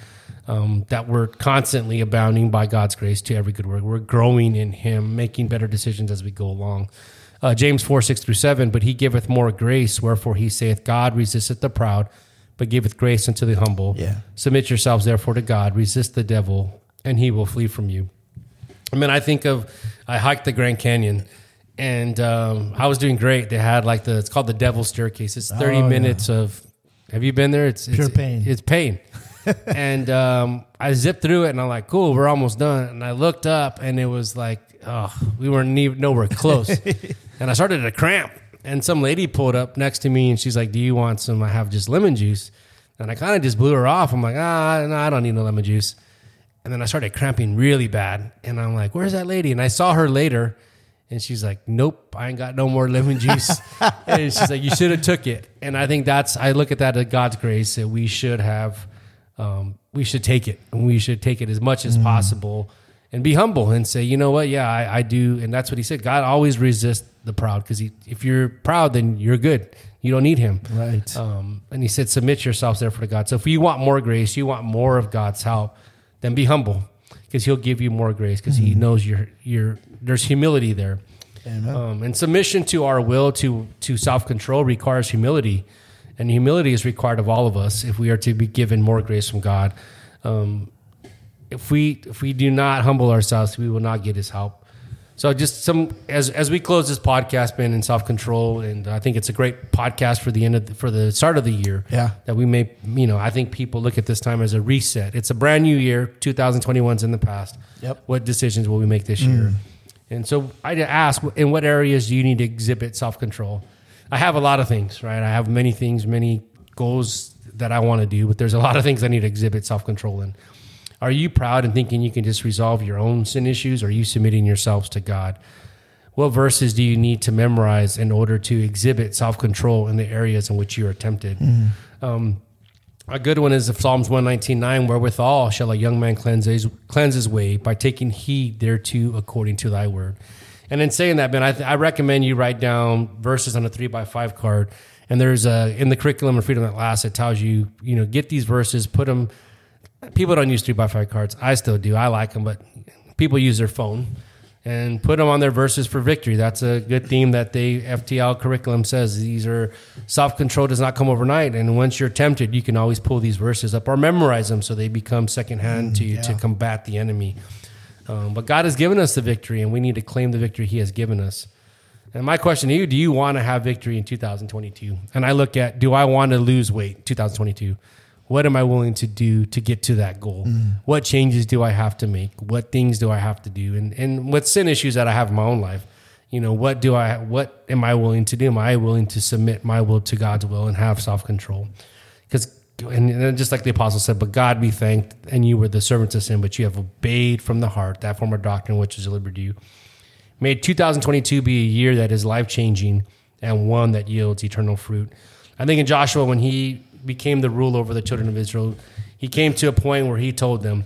Um, that we're constantly abounding by God's grace to every good work. We're growing in Him, making better decisions as we go along. Uh, James 4 6 through 7, but He giveth more grace, wherefore He saith, God resisteth the proud, but giveth grace unto the humble. Yeah. Submit yourselves therefore to God, resist the devil, and he will flee from you. I mean, I think of I hiked the Grand Canyon, and um, I was doing great. They had like the it's called the Devil's Staircase. It's thirty Oh, yeah. minutes of. Have you been there? It's Pure it's, pain. It's pain, and um, I zipped through it, and I'm like, "Cool, we're almost done." And I looked up, and it was like, "Oh, we weren't even nowhere close." [laughs] and I started to cramp, and some lady pulled up next to me, and she's like, "Do you want some? I have just lemon juice." And I kind of just blew her off. I'm like, "Ah, no, I don't need no lemon juice." And then I started cramping really bad. And I'm like, where's that lady? And I saw her later and she's like, nope, I ain't got no more lemon juice. [laughs] and she's like, you should have took it. And I think that's, I look at that as God's grace that we should have, um, we should take it and we should take it as much as possible and be humble and say, you know what? Yeah, I, I do. And that's what he said. God always resists the proud because if you're proud, then you're good. You don't need him. Right. Um, and he said, submit yourselves therefore to God. So if you want more grace, you want more of God's help, then be humble because he'll give you more grace because he knows you're, you're, there's humility there. Um, and submission to our will to, to self control requires humility. And humility is required of all of us if we are to be given more grace from God. Um, if we if we do not humble ourselves, we will not get His help. So just some as as we close this podcast, Ben, in self control, and I think it's a great podcast for the end of the, for the start of the year. Yeah. that we may you know I think people look at this time as a reset. It's a brand new year. 2021's in the past. Yep. What decisions will we make this year? And so I ask, in what areas do you need to exhibit self control? I have a lot of things, right? I have many things, many goals that I want to do, but there's a lot of things I need to exhibit self control in. Are you proud and thinking you can just resolve your own sin issues? Or are you submitting yourselves to God? What verses do you need to memorize in order to exhibit self control in the areas in which you are tempted? Um, a good one is the Psalms 119.9, wherewithal shall a young man cleanse his, cleanse his way by taking heed thereto according to thy word. And in saying that, Ben, I, th- I recommend you write down verses on a three by five card. And there's a, in the curriculum of Freedom That Lasts, it tells you, you know, get these verses, put them, people don't use three by five cards. I still do. I like them, but people use their phone and put them on their verses for victory. That's a good theme that the FTL curriculum says. These are self control does not come overnight, and once you're tempted, you can always pull these verses up or memorize them so they become secondhand to you mm, to combat the enemy. Um, but God has given us the victory, and we need to claim the victory He has given us. And my question to you: Do you want to have victory in 2022? And I look at: Do I want to lose weight 2022? What am I willing to do to get to that goal? What changes do I have to make? What things do I have to do? And and with sin issues that I have in my own life, you know, what do I what am I willing to do? Am I willing to submit my will to God's will and have self control? And, and just like the apostle said, but God be thanked, and you were the servants of sin, but you have obeyed from the heart that form of doctrine which is delivered to you. May 2022 be a year that is life changing and one that yields eternal fruit. I think in Joshua, when he became the ruler over the children of Israel, he came to a point where he told them,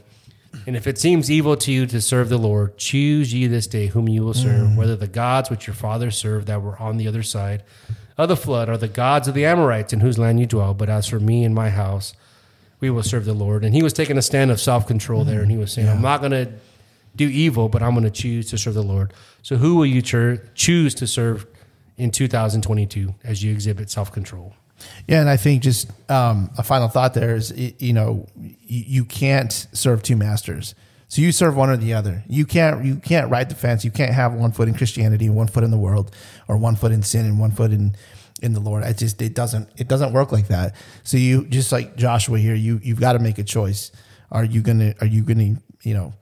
And if it seems evil to you to serve the Lord, choose ye this day whom you will serve, mm. whether the gods which your fathers served that were on the other side of the flood, are the gods of the Amorites in whose land you dwell. But as for me and my house, we will serve the Lord. And he was taking a stand of self control there, and he was saying, I'm not going to do evil, but I'm going to choose to serve the Lord. So, who will you choose to serve in 2022 as you exhibit self control? Yeah, and I think just um, a final thought there is, you know, you can't serve two masters. So you serve one or the other. You can't you can't ride the fence. You can't have one foot in Christianity and one foot in the world, or one foot in sin and one foot in in the Lord. I just it doesn't it doesn't work like that. So you just like Joshua here, you you've got to make a choice. Are you gonna are you gonna you know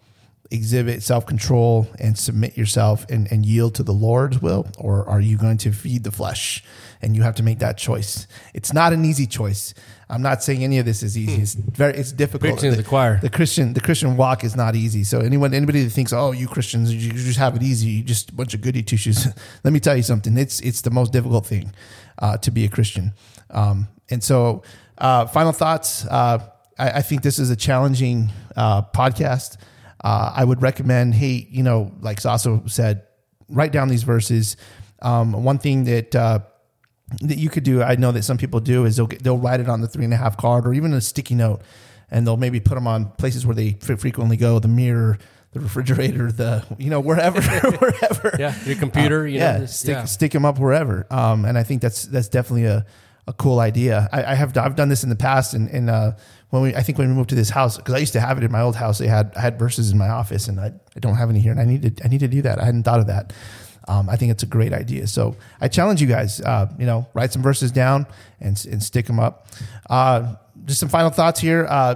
exhibit self control and submit yourself and, and yield to the Lord's will, or are you going to feed the flesh? And you have to make that choice. It's not an easy choice. I'm not saying any of this is easy. It's very it's difficult. Preaching to the choir. The Christian the Christian walk is not easy. So anyone anybody that thinks, oh, you Christians, you just have it easy, you just a bunch of goody two shoes. [laughs] Let me tell you something. It's it's the most difficult thing uh, to be a Christian. Um, and so, uh, final thoughts. Uh, I, I think this is a challenging uh, podcast. Uh, I would recommend, hey, you know, like Saso said, write down these verses. Um, one thing that uh, that you could do, I know that some people do, is they'll get, they'll write it on the three and a half card or even a sticky note, and they'll maybe put them on places where they fre- frequently go, the mirror, the refrigerator, the you know wherever, [laughs] [laughs] wherever. Yeah, your computer, you know, yeah, stick yeah. stick them up wherever. Um, and I think that's that's definitely a, a cool idea. I, I have I've done this in the past, and, and uh, when we I think when we moved to this house because I used to have it in my old house, they had I had verses in my office, and I, I don't have any here, and I need to I need to do that. I hadn't thought of that. Um, I think it's a great idea. So I challenge you guys, uh, you know, write some verses down and, and stick them up. Uh, just some final thoughts here. Uh,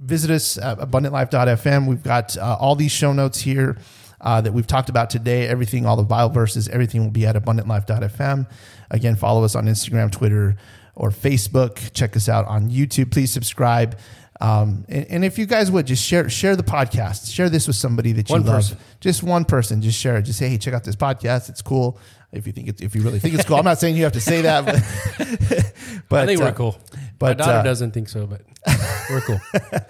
visit us at abundantlife.fm. We've got uh, all these show notes here uh, that we've talked about today. Everything, all the Bible verses, everything will be at abundantlife.fm. Again, follow us on Instagram, Twitter, or Facebook. Check us out on YouTube. Please subscribe. Um, and, and if you guys would just share share the podcast, share this with somebody that you One love. person. Just one person, just share it. Just say, hey, check out this podcast. It's cool. If you think it's, if you really think it's cool, I'm not saying you have to say that, but, [laughs] but I think uh, we're cool. but, My daughter uh, doesn't think so, but [laughs] we're cool. [laughs]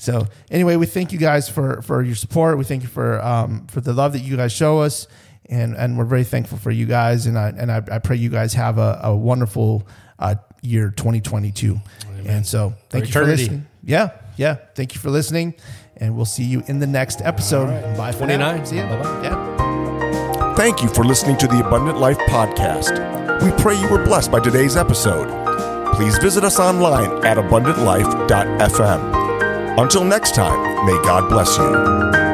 So anyway, we thank you guys for for your support. We thank you for um, for the love that you guys show us, and and we're very thankful for you guys. And I and I, I pray you guys have a, a wonderful uh, year 2022. And so thank you for listening. Yeah, yeah. Thank you for listening, and we'll see you in the next episode. Bye for 29. See you. Bye-bye. Yeah. Thank you for listening to the Abundant Life Podcast. We pray you were blessed by today's episode. Please visit us online at abundantlife.fm. Until next time, may God bless you.